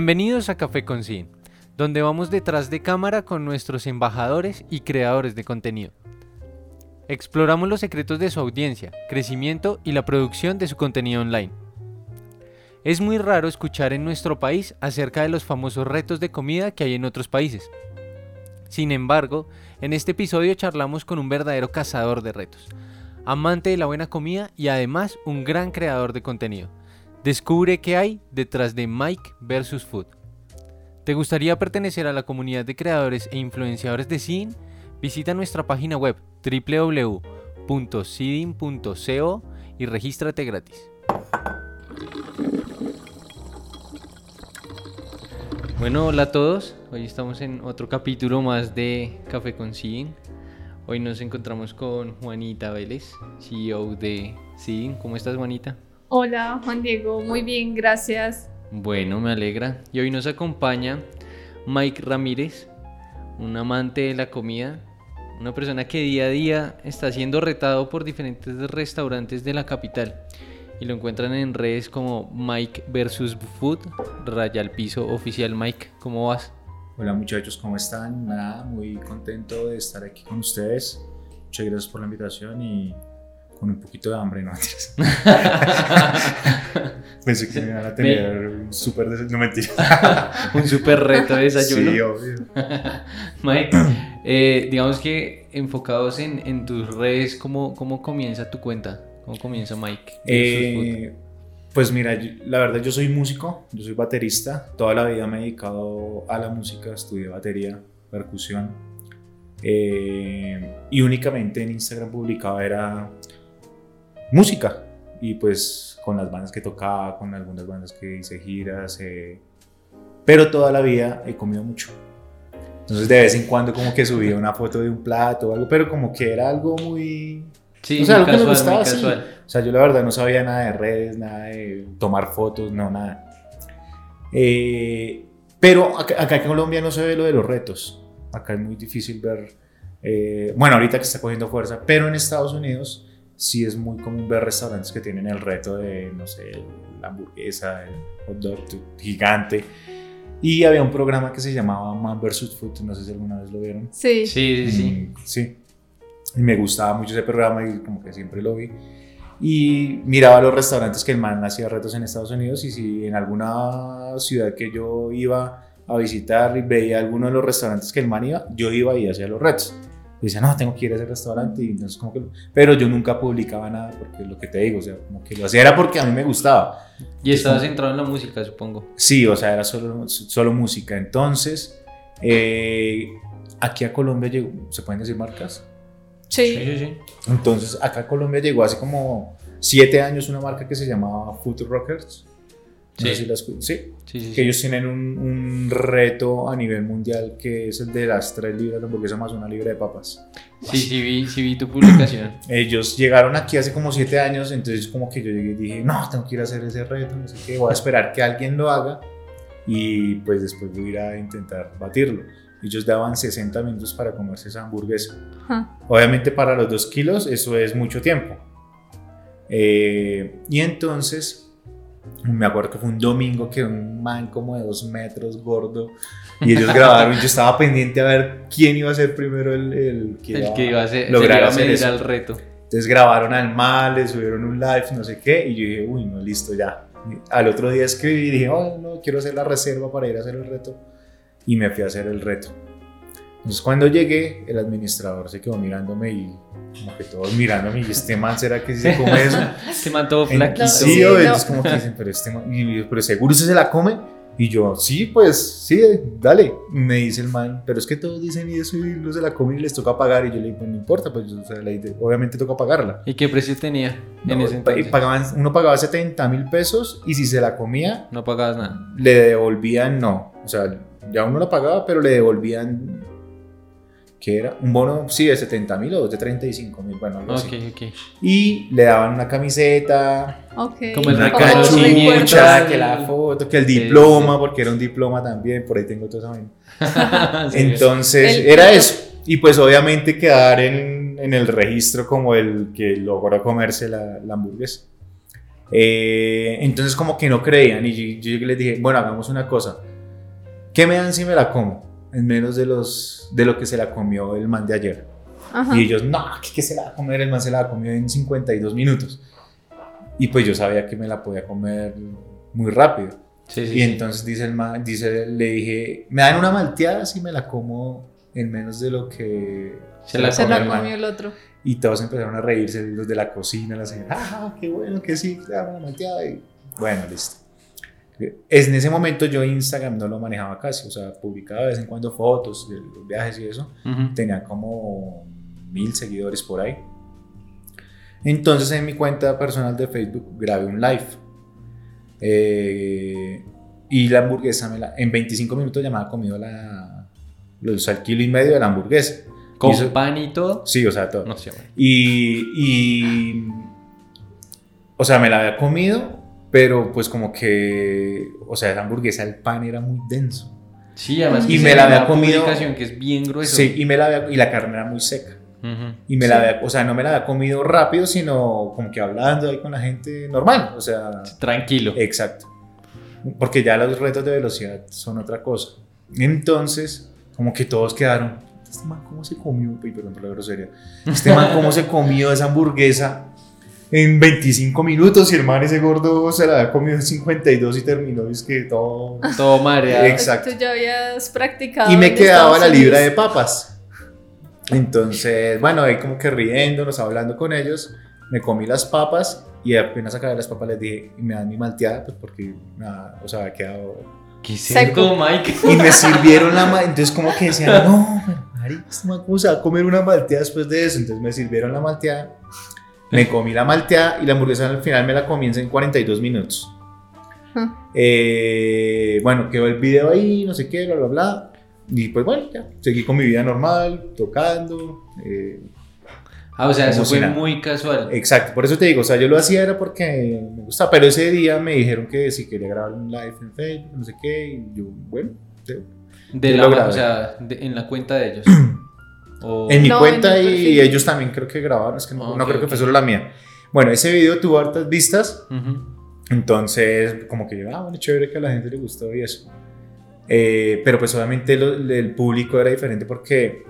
Bienvenidos a Café con donde vamos detrás de cámara con nuestros embajadores y creadores de contenido. Exploramos los secretos de su audiencia, crecimiento y la producción de su contenido online. Es muy raro escuchar en nuestro país acerca de los famosos retos de comida que hay en otros países. Sin embargo, en este episodio charlamos con un verdadero cazador de retos, amante de la buena comida y además un gran creador de contenido. Descubre qué hay detrás de Mike vs. Food. ¿Te gustaría pertenecer a la comunidad de creadores e influenciadores de Cine? Visita nuestra página web www.sidin.co y regístrate gratis. Bueno, hola a todos. Hoy estamos en otro capítulo más de Café con Sidin. Hoy nos encontramos con Juanita Vélez, CEO de Sidin. ¿Cómo estás, Juanita? Hola, Juan Diego. Muy bien, gracias. Bueno, me alegra. Y hoy nos acompaña Mike Ramírez, un amante de la comida, una persona que día a día está siendo retado por diferentes restaurantes de la capital. Y lo encuentran en redes como Mike versus Food, raya al piso oficial Mike. ¿Cómo vas? Hola muchachos, ¿cómo están? Nada, muy contento de estar aquí con ustedes. Muchas gracias por la invitación y con un poquito de hambre, ¿no? Pensé que me iban a tener un súper... No, mentira. un súper reto de desayuno. Sí, obvio. Mike, eh, digamos que enfocados en, en tus redes, ¿cómo, ¿cómo comienza tu cuenta? ¿Cómo comienza Mike? Eh, pues mira, la verdad yo soy músico, yo soy baterista. Toda la vida me he dedicado a la música, estudié batería, percusión. Eh, y únicamente en Instagram publicaba era música. Y pues con las bandas que tocaba, con algunas bandas que hice giras. Eh, pero toda la vida he comido mucho. Entonces de vez en cuando como que subía una foto de un plato o algo, pero como que era algo muy... Sí, o sea, algo que me casual, gustaba casual. O sea, yo la verdad no sabía nada de redes, nada de tomar fotos, no, nada. Eh, pero acá, acá en Colombia no se ve lo de los retos. Acá es muy difícil ver... eh, bueno, ahorita que está cogiendo fuerza, pero en Estados Unidos sí es muy común ver restaurantes que tienen el reto de, no sé, la hamburguesa, el hot dog gigante. Y había un programa que se llamaba Man vs. Food, no sé si alguna vez lo vieron. Sí. Sí, sí, sí. Mm, sí. Y me gustaba mucho ese programa y como que siempre lo vi. Y miraba los restaurantes que el man hacía retos en Estados Unidos y si en alguna ciudad que yo iba a visitar y veía alguno de los restaurantes que el man iba, yo iba y hacía los retos. Y decía, no, tengo que ir a ese restaurante. Y entonces como que... Pero yo nunca publicaba nada porque lo que te digo, o sea, como que lo hacía era porque a mí me gustaba. Y estabas centrado en la música, supongo. Sí, o sea, era solo, solo música. Entonces, eh, aquí a Colombia llegó, ¿se pueden decir marcas? Sí. sí, sí. Entonces, acá a Colombia llegó hace como siete años una marca que se llamaba Food Rockers. No Sí. sé si las sí, sí, sí, que sí. ellos tienen un, un reto a nivel mundial que es el de las tres libras de hamburguesa más una libra de papas. Sí, sí vi, sí vi tu publicación. Ellos llegaron aquí hace como siete años, entonces como que yo llegué y dije, no, tengo que ir a hacer ese reto, no sé qué, voy a esperar que alguien lo haga y pues después voy a ir a intentar batirlo. Ellos daban 60 minutos para comerse esa hamburguesa. Ajá. Obviamente para los dos kilos eso es mucho tiempo. Eh, y entonces me acuerdo que fue un domingo que un man como de dos metros gordo y ellos grabaron. yo estaba pendiente a ver quién iba a ser primero el, el que, El que iba a ser, lograr se iba a hacer eso. al reto. Entonces grabaron al mal, le subieron un live, no sé qué, y yo dije, uy, no, listo, ya. Al otro día escribí y dije, oh, no, quiero hacer la reserva para ir a hacer el reto. Y me fui a hacer el reto. Entonces cuando llegué, el administrador se quedó mirándome y como que todos mirándome, y este man, ¿será que sí se come eso? Se mató En- flaquito. Sí, no. ellos como que dicen, pero este man, y yo, pero seguro se la come. Y yo, sí, pues, sí, dale. Me dice el man, pero es que todos dicen y eso y no se la comen y les toca pagar. Y yo le digo, pues no importa, pues o sea, obviamente toca pagarla. ¿Y qué precio tenía en No, ese pa- entonces? pagaban, uno pagaba 70 mil pesos y si se la comía, No pagabas nada. le devolvían, no. O sea, ya uno la pagaba, pero le devolvían, ¿qué era? Un bono, sí, de 70 mil o de 35 mil, bueno, algo Ok, así. ok. Y le daban una camiseta, Ok. Como una cachucha, que la foto, que el diploma, sí. porque era un diploma también, por ahí tengo todo eso. Entonces, El era eso. Y pues obviamente quedar en, en el registro como el que logró comerse la, la hamburguesa. Eh, entonces como que no creían y yo, yo les dije, bueno, hagamos una cosa. ¿Qué me dan si me la como? En menos de, los, de lo que se la comió el man de ayer. Ajá. Y ellos, no, ¿qué, qué se la va a comer? El man se la comió en 52 minutos. Y pues yo sabía que me la podía comer muy rápido. Sí, sí, Y sí. entonces dice el man, dice, le dije, me dan una malteada si me la como en menos de lo que Se la Se come la el man". comió el otro. Y todos empezaron a reírse, los de la cocina, la señora, ah, qué bueno que sí, dan una malteada. Y bueno, listo. Es, en ese momento yo Instagram no lo manejaba casi, o sea, publicaba de vez en cuando fotos de los viajes y eso. Tenía como mil seguidores por ahí. Entonces en mi cuenta personal de Facebook grabé un live. Eh, y la hamburguesa me la, en 25 minutos ya me había comido la, los al kilo y medio de la hamburguesa. Con eso- pan y todo. Sí, o sea, todo. No. Y, y, o sea, me la había comido, pero pues como que, o sea, esa hamburguesa, el pan era muy denso. Sí, además que Y se me la había comido- que es bien grueso. Sí, y, me la había- y la carne era muy seca. Ujú. Y me Sí. la había, o sea, no me la había comido rápido, sino como que hablando ahí con la gente normal. O sea, Tranquilo. exacto. Porque ya los retos de velocidad son otra cosa. Entonces, como que todos quedaron. Este man, ¿cómo se comió? Perdón por la grosería. Este man, ¿cómo se comió esa hamburguesa en 25 minutos? Y el man, ese gordo, se la había comido en 52 y terminó. Es que todo. Todo mareado. Exacto. Tú ya habías practicado. Y me quedaba la libra de papas. Entonces, bueno, ahí como que riéndonos, hablando con ellos, me comí las papas y apenas acabé las papas les dije, y me dan mi malteada, pues porque, nada, o sea, había quedado... ¿Qué es Seco. Mike? Y me sirvieron la malteada, entonces como que decían, no, marica, este ¿cómo se va a comer una malteada después de eso? Entonces me sirvieron la malteada, me comí la malteada y la hamburguesa al final me la comí en 42 minutos. Ah. Eh, bueno, quedó el video ahí, no sé qué, bla, bla, bla. Y pues bueno, ya, seguí con mi vida normal, tocando. eh, Ah, o sea, eso fue nada. muy casual. exacto, por eso te digo, o sea, yo lo hacía era porque me gustaba, pero ese día me dijeron que si quería grabar un live en Facebook, no sé qué, y yo, bueno, de- De la, lo grabé. o sea, de- en la cuenta de ellos. O- en mi No, cuenta en y perfil. ellos también creo que grabaron, es que no, Ah, no creo que ok. fue solo la mía. Bueno, ese video tuvo hartas vistas, Ujú. Entonces, como que yo, ah, bueno, chévere que a la gente le gustó y eso. Eh, pero pues obviamente lo- el público era diferente porque,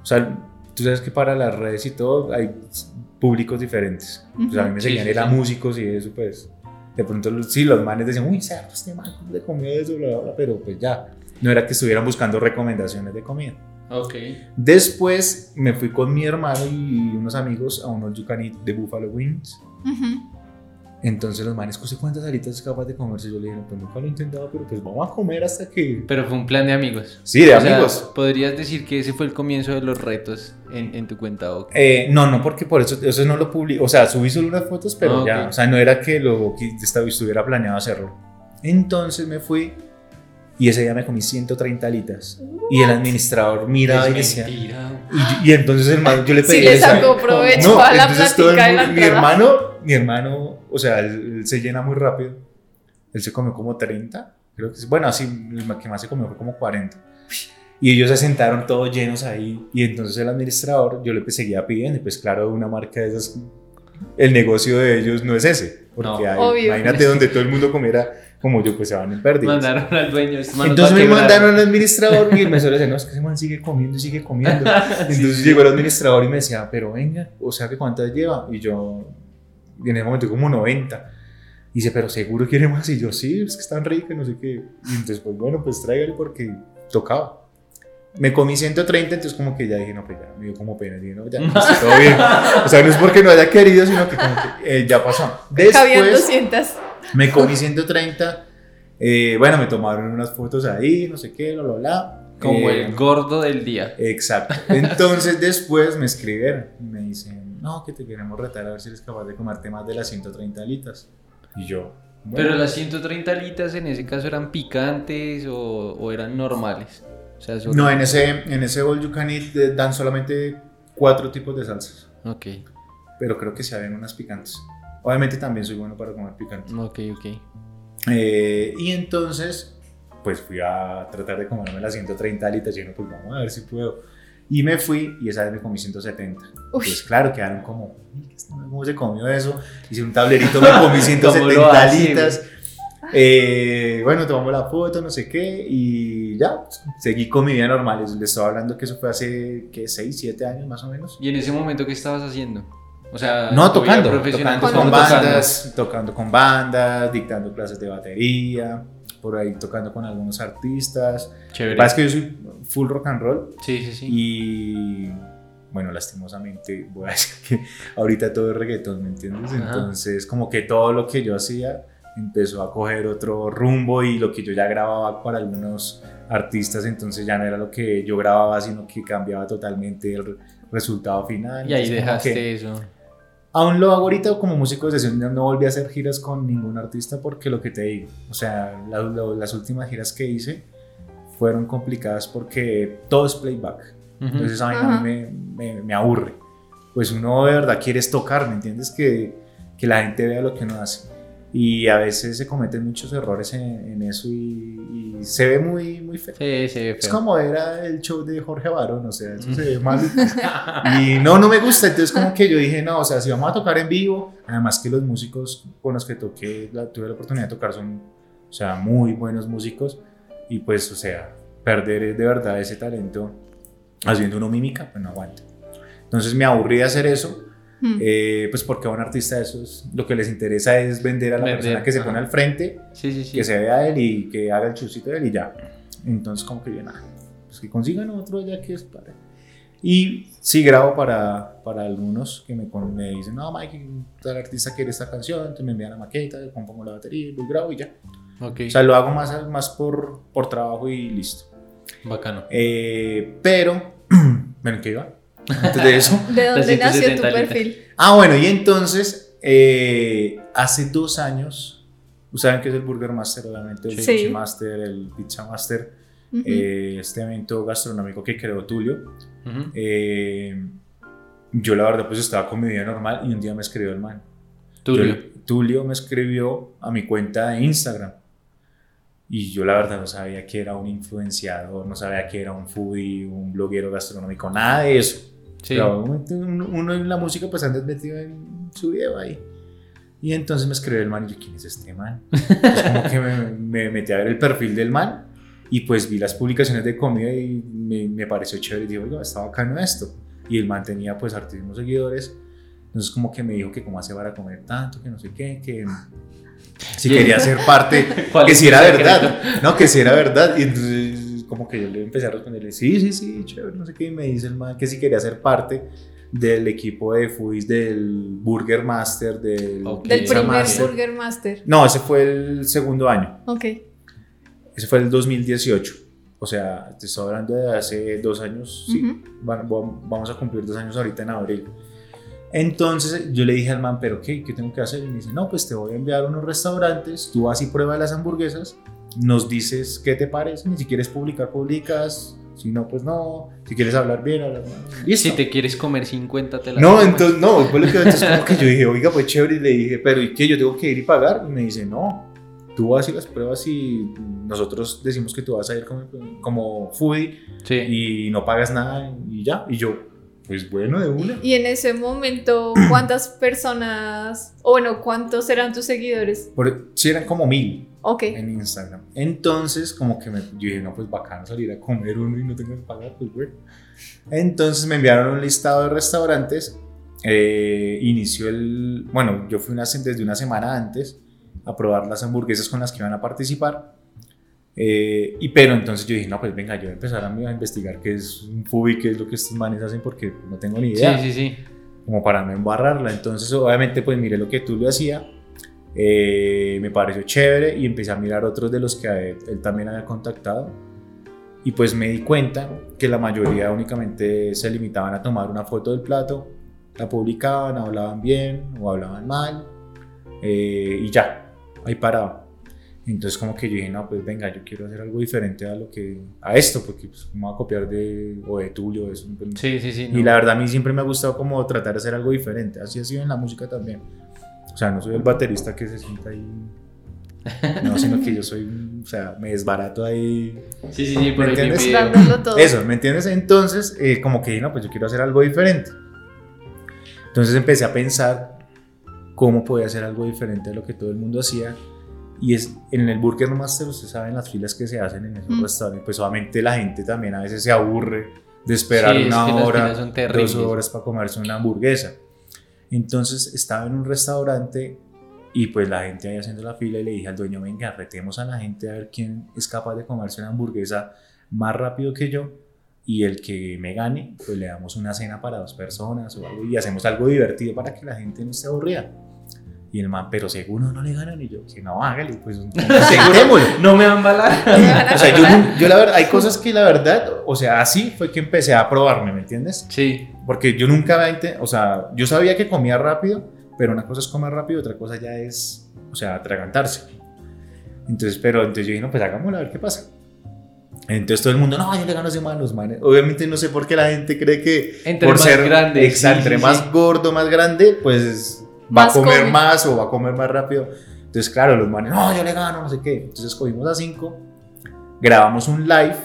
o sea, tú sabes que para las redes y todo hay públicos diferentes. Pues a mí me Sí, seguían, sí, eran sí. músicos y eso, pues, de pronto sí, los manes decían, uy, cerdo, este man, ¿cómo le comió eso? Bla, bla, bla", pero pues ya, no era que estuvieran buscando recomendaciones de comida. Ok. Después me fui con mi hermano y unos amigos a unos Yucani de Buffalo Wings. Ujú. Entonces los manes, ¿cuántas cuántas alitas es capaz de comerse? Yo le dije, pues nunca lo he intentado, pero pues vamos a comer hasta que... Pero fue un plan de amigos. Sí, de O sea, amigos. Podrías decir que ese fue el comienzo de los retos en, en tu cuenta. ¿o qué? Eh, no, no, porque por eso, eso no lo publiqué, o sea, subí solo unas fotos, pero Ah, ya, o sea, no era que lo que estuviera planeado hacerlo. Entonces me fui y ese día me comí 130 alitas. Y el administrador miraba y decía... Y, y entonces el man, yo le pedí... Sí le sacó provecho no, a la entonces todo el plática de la mi hermano, mi hermano, o sea, él, él se llena muy rápido. Él se comió como 30, creo que. Bueno, así, el que más se comió fue como 40. Y ellos se sentaron todos llenos ahí. Y entonces el administrador, yo le pues, seguía pidiendo. Y pues, claro, una marca de esas, el negocio de ellos no es ese. Porque No. hay- Obvio. imagínate donde todo el mundo comiera como yo, pues se van en pérdidas. Mandaron al dueño. Entonces me mandaron al administrador y el mesero decía, no, es que ese man sigue comiendo y sigue comiendo. Entonces llegó el administrador y me decía, pero venga, o sea, que ¿cuántas lleva? Y yo, y en ese momento como 90. Y dice, pero seguro quiere más. Y yo, sí, es que están ricas, no sé qué. Y entonces, pues bueno, pues tráigale porque tocaba. Me comí 130, entonces como que ya dije, no, pues ya, me dio como pena. Dije, no, ya, está todo bien. O sea, no es porque no haya querido, sino que como que eh, ya pasó. Después, 200. Me comí 130. eh, bueno, me tomaron unas fotos ahí, no sé qué, bla, bla, bla. Como Eh, el gordo del día. Exacto. Entonces después me escribieron y me dicen, no, que te queremos retar a ver si eres capaz de comerte más de las 130 alitas. Y yo, bueno, Pero las 130 alitas en ese caso eran picantes o, o eran normales. O sea, son- no, en ese, en ese All You Can Eat eh, dan solamente cuatro tipos de salsas, Ok, pero creo que se habían unas picantes. Obviamente también soy bueno para comer picante. ok, ok. Eh, y entonces, pues fui a tratar de comerme las 130 alitas y no, pues vamos a ver si puedo. Y me fui y esa vez me comí 170. Uy. Pues claro, quedaron como, "Uy, ¿cómo se comió eso? Hice un tablerito, me comí ¿Cómo lo 170 hace, alitas. Eh, bueno, tomamos la foto, no sé qué, y ya, seguí con mi vida normal. Les estaba hablando que eso fue hace, ¿qué? 6, 7 años más o menos. ¿Y en ese momento qué estabas haciendo? O sea, No, tocando, tocando ¿cómo con bandas, tocando con bandas, dictando clases de batería, por ahí tocando con algunos artistas. Lo que Chévere. pasa es que yo soy full rock and roll Sí, sí, sí. y, bueno, lastimosamente voy a decir que ahorita todo es reggaetón, ¿me entiendes? Ajá. Entonces, como que todo lo que yo hacía empezó a coger otro rumbo y lo que yo ya grababa para algunos artistas, entonces ya no era lo que yo grababa, sino que cambiaba totalmente el resultado final. Y ahí Entonces, dejaste que- eso. Aún lo hago ahorita como músico de sesión, no, no volví a hacer giras con ningún artista porque lo que te digo, o sea, la- las últimas giras que hice fueron complicadas porque todo es playback. Ujú. Entonces esa vaina a mí me, me- me aburre. Pues uno de verdad quiere es tocar, ¿me entiendes? Que, que la gente vea lo que uno hace. Y a veces se cometen muchos errores en, en eso y, y se ve muy, muy feo. Sí, se ve Es feo. como era el show de Jorge Barón, o sea, eso se ve mal. Y no, no me gusta. Entonces, como que yo dije, no, o sea, si vamos a tocar en vivo, además que los músicos con los que toqué, la- tuve la oportunidad de tocar son, o sea, muy buenos músicos. Y pues, o sea, perder de verdad ese talento haciendo uno mímica, pues no aguanta. Entonces me aburrí de hacer eso, Hmm. eh, pues porque a un artista eso es, lo que les interesa es vender a la Vender, persona que se ajá. pone al frente Sí, sí, sí. que se vea él y que haga el chusito de él y ya. Entonces, como que yo, nada, pues que consigan otro ya que es para. Y sí grabo para, para algunos que me, me dicen, no, Mike, tal artista quiere esta canción, entonces me envían la maqueta, yo compongo la batería, voy grabo y ya. Ok, O sea, lo hago más, más por, por trabajo y listo. bacano. Eh, pero, bueno, ¿qué iba? Antes de eso. ¿De dónde nació tu 170 perfil? Ah, bueno, y entonces, eh, hace dos años, ¿saben qué es el Burger Master? Obviamente, el Sí. Master, el Pizza Master, Ujú. eh, este evento gastronómico que creó Tulio. Ujú. Eh, yo, la verdad, pues estaba con mi vida normal y un día me escribió el man. Tulio. Yo- Tulio me escribió a mi cuenta de Instagram. Y yo la verdad no sabía que era un influenciador, no sabía que era un foodie, un bloguero gastronómico, nada de eso. Sí. Pero uno, en la música pues antes metido en su video ahí. Y entonces me escribió el man y yo, ¿quién es este man? Pues como que me, me metí a ver el perfil del man y pues vi las publicaciones de comida y me, me pareció chévere y dije, oiga, está bacano esto. Y el man tenía pues hartísimos seguidores. Entonces como que me dijo que cómo hace para comer tanto, que no sé qué, que si quería ser parte, ¿Cuál que si era verdad, no, que si era verdad. Y entonces como que yo le empecé a responderle, sí, sí, sí, chévere, no sé qué, y me dice el man que si quería ser parte del equipo de foodies del Burger Master, del Ok. Del primer Master. Burger Master. No, ese fue el segundo año, Ok. ese fue el 2018. O sea, te estoy hablando de hace dos años, sí, Ujú. van- vam- vamos a cumplir dos años ahorita en abril. Entonces yo le dije al man, ¿pero qué? ¿Qué tengo que hacer? Y me dice, no, pues te voy a enviar a unos restaurantes, tú vas y pruebas las hamburguesas, nos dices qué te parecen, y si quieres publicar, publicas, si no, pues no, si quieres hablar bien, hablar mal. Listo. Si te quieres comer 50, te la No, comes. entonces, no, fue lo que entonces como que yo dije, oiga, pues chévere, y le dije, pero ¿y qué? ¿Yo tengo que ir y pagar? Y me dice, no, tú vas y las pruebas y nosotros decimos que tú vas a ir como, como foodie Sí. y no pagas nada y ya. Y yo, pues bueno, de una. Y en ese momento, ¿cuántas personas, o bueno, cuántos eran tus seguidores? Por, sí, eran como mil Ok. en Instagram. Entonces, como que me, yo dije, no, pues bacano salir a comer uno y no tengo que pagar, pues bueno. Entonces me enviaron un listado de restaurantes. eh, inició el. Bueno, yo fui una, desde una semana antes a probar las hamburguesas con las que iban a participar. eh, y pero entonces yo dije, no, pues venga, yo voy a empezar a, a investigar qué es un fubi, qué es lo que estos manes hacen, porque no tengo ni idea Sí, sí, sí. como para no embarrarla. Entonces, obviamente, pues miré lo que tú lo hacía, eh, me pareció chévere y empecé a mirar otros de los que él, él también había contactado. Y pues me di cuenta que la mayoría únicamente se limitaban a tomar una foto del plato, la publicaban, hablaban bien o hablaban mal eh, y ya, ahí paraba. Entonces como que yo dije, no, pues venga, yo quiero hacer algo diferente a lo que a esto, porque pues, me voy a copiar de o de Tulio, de eso, Sí, sí, sí. y no. la verdad a mí siempre me ha gustado como tratar de hacer algo diferente. Así ha sido en la música también. O sea, no soy el baterista que se sienta ahí No, sino que yo soy, o sea, me desbarato ahí. Sí, sí, sí, por ¿Me entiendes? todo. Eso, ¿me entiendes? Entonces, eh, como que no, pues yo quiero hacer algo diferente. Entonces empecé a pensar cómo podía hacer algo diferente de lo que todo el mundo hacía. Y es en el Burger Master, ustedes saben las filas que se hacen en esos Mm. restaurantes. Pues obviamente la gente también a veces se aburre de esperar Sí, es una que las hora, filas son terribles. dos horas para comerse una hamburguesa. Entonces estaba en un restaurante y pues la gente ahí haciendo la fila y le dije al dueño, venga, retemos a la gente a ver quién es capaz de comerse una hamburguesa más rápido que yo y el que me gane, pues le damos una cena para dos personas o algo y hacemos algo divertido para que la gente no esté aburrida. Y el man, pero seguro no le ganan y yo, que no, hágale, pues asegurémoslo. No me van a embalar. O sea, yo, yo la verdad, hay cosas que la verdad, o sea, así fue que empecé a probarme, ¿me entiendes? Sí. Porque yo nunca había, o sea, yo sabía que comía rápido, pero una cosa es comer rápido, otra cosa ya es, o sea, atragantarse. Entonces, pero entonces yo dije, no, pues hagámoslo a ver qué pasa. Entonces todo el mundo, no, yo le gano a ese man, los manes. Obviamente no sé por qué la gente cree que Entre por más ser grande, exacto, sí, sí, entre más sí. gordo, más grande, pues va a comer come. más o va a comer más rápido. Entonces, claro, los manes, no, yo le gano, no sé qué. Entonces cogimos a cinco, grabamos un live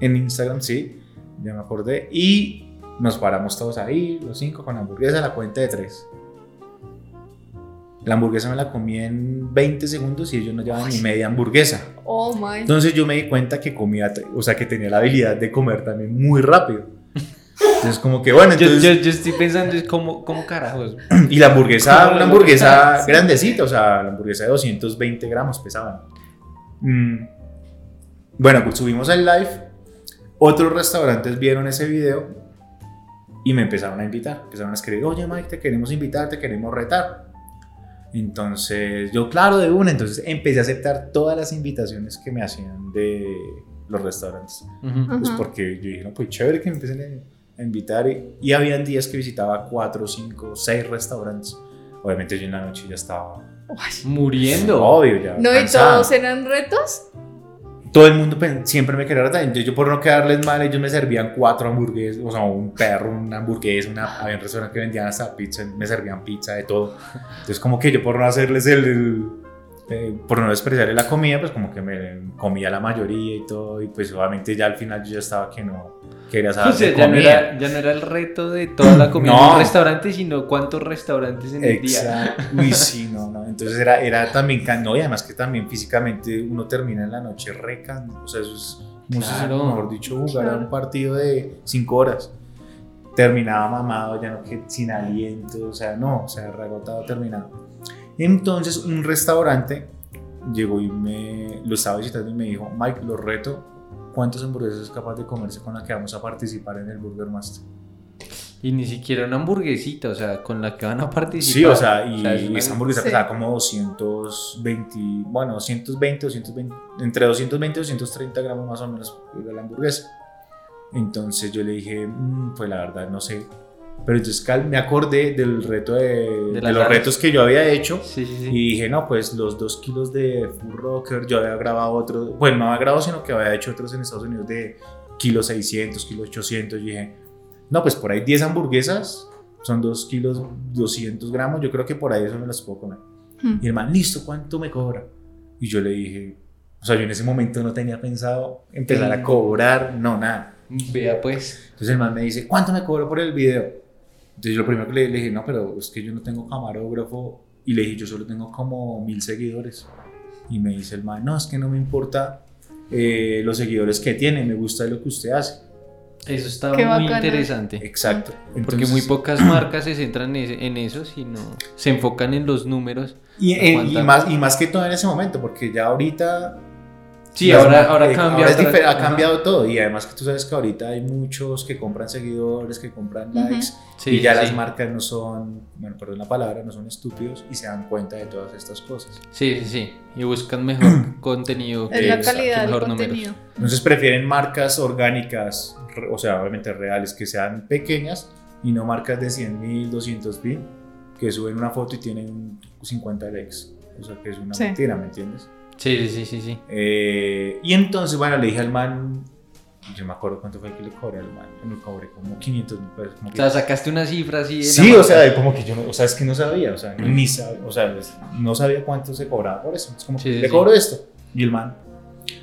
en Instagram, sí, ya me acordé, y nos paramos todos ahí, los cinco, con la hamburguesa, la cuenta de tres. La hamburguesa me la comí en 20 segundos y ellos no llevaban ni media hamburguesa. Oh my. Entonces yo me di cuenta que comía, o sea, que tenía la habilidad de comer también muy rápido. Entonces como que bueno, Yo, entonces... yo, yo estoy pensando, es como, como carajos. Y la hamburguesa, ¿Cómo una hamburguesa? Sí. grandecita, o sea, la hamburguesa de 220 gramos pesaban. Mm. Bueno, pues subimos el live. Otros restaurantes vieron ese video y me empezaron a invitar. Empezaron a escribir, oye Mike, te queremos invitar, te queremos retar. Entonces, yo, claro, de una. Entonces empecé a aceptar todas las invitaciones que me hacían de los restaurantes. Ujú. Pues Ajá. porque yo dije, no, pues chévere que me empiecen a invitar. Y, y habían días que visitaba cuatro, cinco, seis restaurantes. Obviamente yo en la noche ya estaba Muriendo. obvio, ya No, y cansado. todos eran retos. Todo el mundo siempre me quería retar. Entonces yo por no quedarles mal, ellos me servían cuatro hamburguesas, o sea, un perro, una hamburguesa, una, había un restaurante que vendían hasta pizza, me servían pizza de todo. Entonces como que yo por no hacerles el... el- eh, por no despreciarle la comida, pues como que me comía la mayoría y todo, y pues obviamente ya al final yo ya estaba que no quería saber O sea, ya no, comida. era, ya no era el reto de toda la comida No. en un restaurante, sino cuántos restaurantes en el día. Exacto. Uy, sí, no, no. Entonces era, era también, no, y además que también físicamente uno termina en la noche recan, o sea, eso es, Claro. mejor dicho, jugar a Claro. un partido de cinco horas. Terminaba mamado, ya no, que sin aliento, o sea, no, o sea, regotado, terminado. Entonces un restaurante llegó y me lo estaba visitando y me dijo, Mike, lo reto, ¿cuántas hamburguesas es capaz de comerse con la que vamos a participar en el Burger Master? Y ni siquiera una hamburguesita, o sea, con la que van a participar. Sí, o sea, y es una- esa hamburguesa Sí. pesaba como 220, bueno, 220, 220, entre 220 y 230 gramos más o menos era la hamburguesa. Entonces yo le dije, "Mm, pues la verdad no sé. Pero entonces me acordé del reto de, de las los retos que yo había hecho. Sí, sí, sí. Y dije, no, pues los dos kilos de Full Rocker, yo había grabado otros, bueno, no había grabado, sino que había hecho otros en Estados Unidos de kilo 600, kilo 800. Y dije, no, pues por ahí 10 hamburguesas, son 2 kilos 200 gramos, yo creo que por ahí eso me las puedo comer. Hmm. Y el man, listo, ¿cuánto me cobra? Y yo le dije, o sea, yo en ese momento no tenía pensado empezar a Mm. cobrar, no, nada. Vea pues. Entonces el man me dice, ¿cuánto me cobro por el video? Entonces yo lo primero que le, le dije, no, pero es que yo no tengo camarógrafo. Y le dije, yo solo tengo como mil seguidores. Y me dice el man, no, es que no me importa eh, los seguidores que tiene, me gusta lo que usted hace. Eso está Qué muy bacano. interesante. Exacto. Porque Entonces- muy pocas marcas se centran en eso, sino se enfocan en los números. Y, eh, y más, y más que todo en ese momento, porque ya ahorita... Sí, las ahora, ahora eh, cambia. es otra- difer- ha Ajá. cambiado todo. Y además que tú sabes que ahorita hay muchos que compran seguidores, que compran likes. Sí, y ya sí, las marcas no son, bueno, perdón la palabra, no son estúpidos y se dan cuenta de todas estas cosas. Sí, sí, sí. Y buscan mejor contenido. Es que- la Exacto, calidad del números. contenido. Entonces prefieren marcas orgánicas, o sea, obviamente reales, que sean pequeñas y no marcas de 100 mil, 200 mil, que suben una foto y tienen 50 likes. O sea, que es una Sí. mentira, ¿me entiendes? Sí, sí, sí, sí, sí. Eh, y entonces, bueno, le dije al man, yo me acuerdo cuánto fue que le cobré al man. Me cobré como 500 mil pesos. como O que- sea, sacaste una cifra así. Sí, o sea, como que yo no, o sea, es que no sabía, o sea, ni sabía, o sea, es- no sabía cuánto se cobraba por eso. Es como, Sí, le sí. cobro esto. Y el man,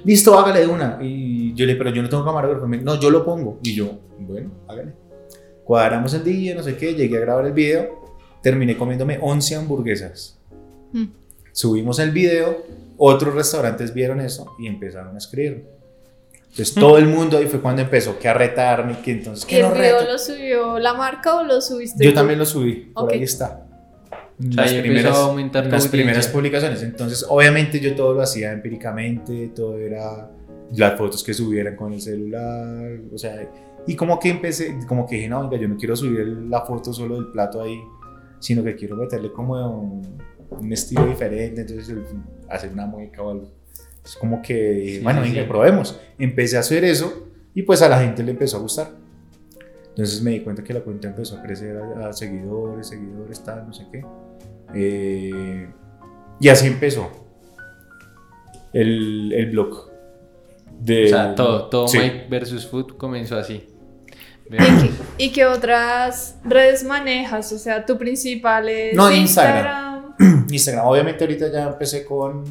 listo, hágale de una. Y yo le, pero yo no tengo camarógrafo. No, yo lo pongo. Y yo, bueno, hágale. Cuadramos el día, no sé qué, llegué a grabar el video, terminé comiéndome 11 hamburguesas. Mm. Subimos el video, otros restaurantes vieron eso y empezaron a escribir. Entonces todo el mundo ahí fue cuando empezó que a retarme, que entonces, ¿Y que el no video reto? lo subió la marca o lo subiste Yo tú? también lo subí, por Ok. ahí está. Ahí a aumentar tu las primeras publicaciones. Entonces, obviamente yo todo lo hacía empíricamente, todo era las fotos que subieran con el celular, o sea, y como que empecé, como que dije, no, venga, yo no quiero subir la foto solo del plato ahí, sino que quiero meterle como un, un estilo diferente, entonces hacer una mueca o algo. Es como que, dije, Sí, bueno, sí, venga, sí. probemos. Empecé a hacer eso y pues a la gente le empezó a gustar. Entonces me di cuenta que la cuenta empezó a crecer a, a seguidores, seguidores, tal, no sé qué. Eh, y así empezó el, el blog. De, O sea, todo, todo Sí. Mike versus Food comenzó así. ¿Y qué, y qué otras redes manejas? O sea, tu principal es No, Instagram. Instagram. Obviamente ahorita ya empecé con...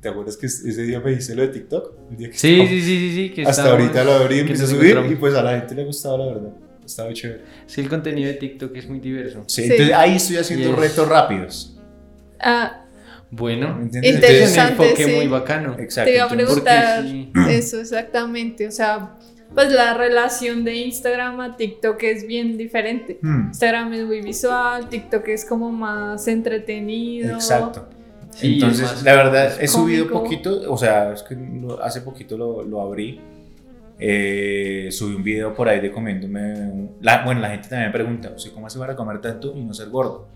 ¿Te acuerdas que ese día me hice lo de TikTok? El día que Sí, sí, sí, sí, sí. Que Hasta ahorita lo abrí y empecé a subir y pues a la gente le ha gustado la verdad. Estaba chévere. Sí, el contenido de TikTok es muy diverso. Sí, Sí. entonces ahí estoy haciendo Yes. retos rápidos. Ah, Bueno, es un Interesante, enfoque sí. muy bacano. Exacto. Te iba a preguntar. sí, eso exactamente. O sea, pues la relación de Instagram a TikTok es bien diferente. Hmm, Instagram es muy visual, TikTok es como más entretenido. Exacto. Sí, Entonces, la verdad, he subido cómico. poquito, o sea, es que hace poquito lo, lo abrí. Eh, subí un video por ahí de comiéndome. un- la- bueno, la gente también me pregunta, ¿usted cómo hace para comer tanto y no ser gordo?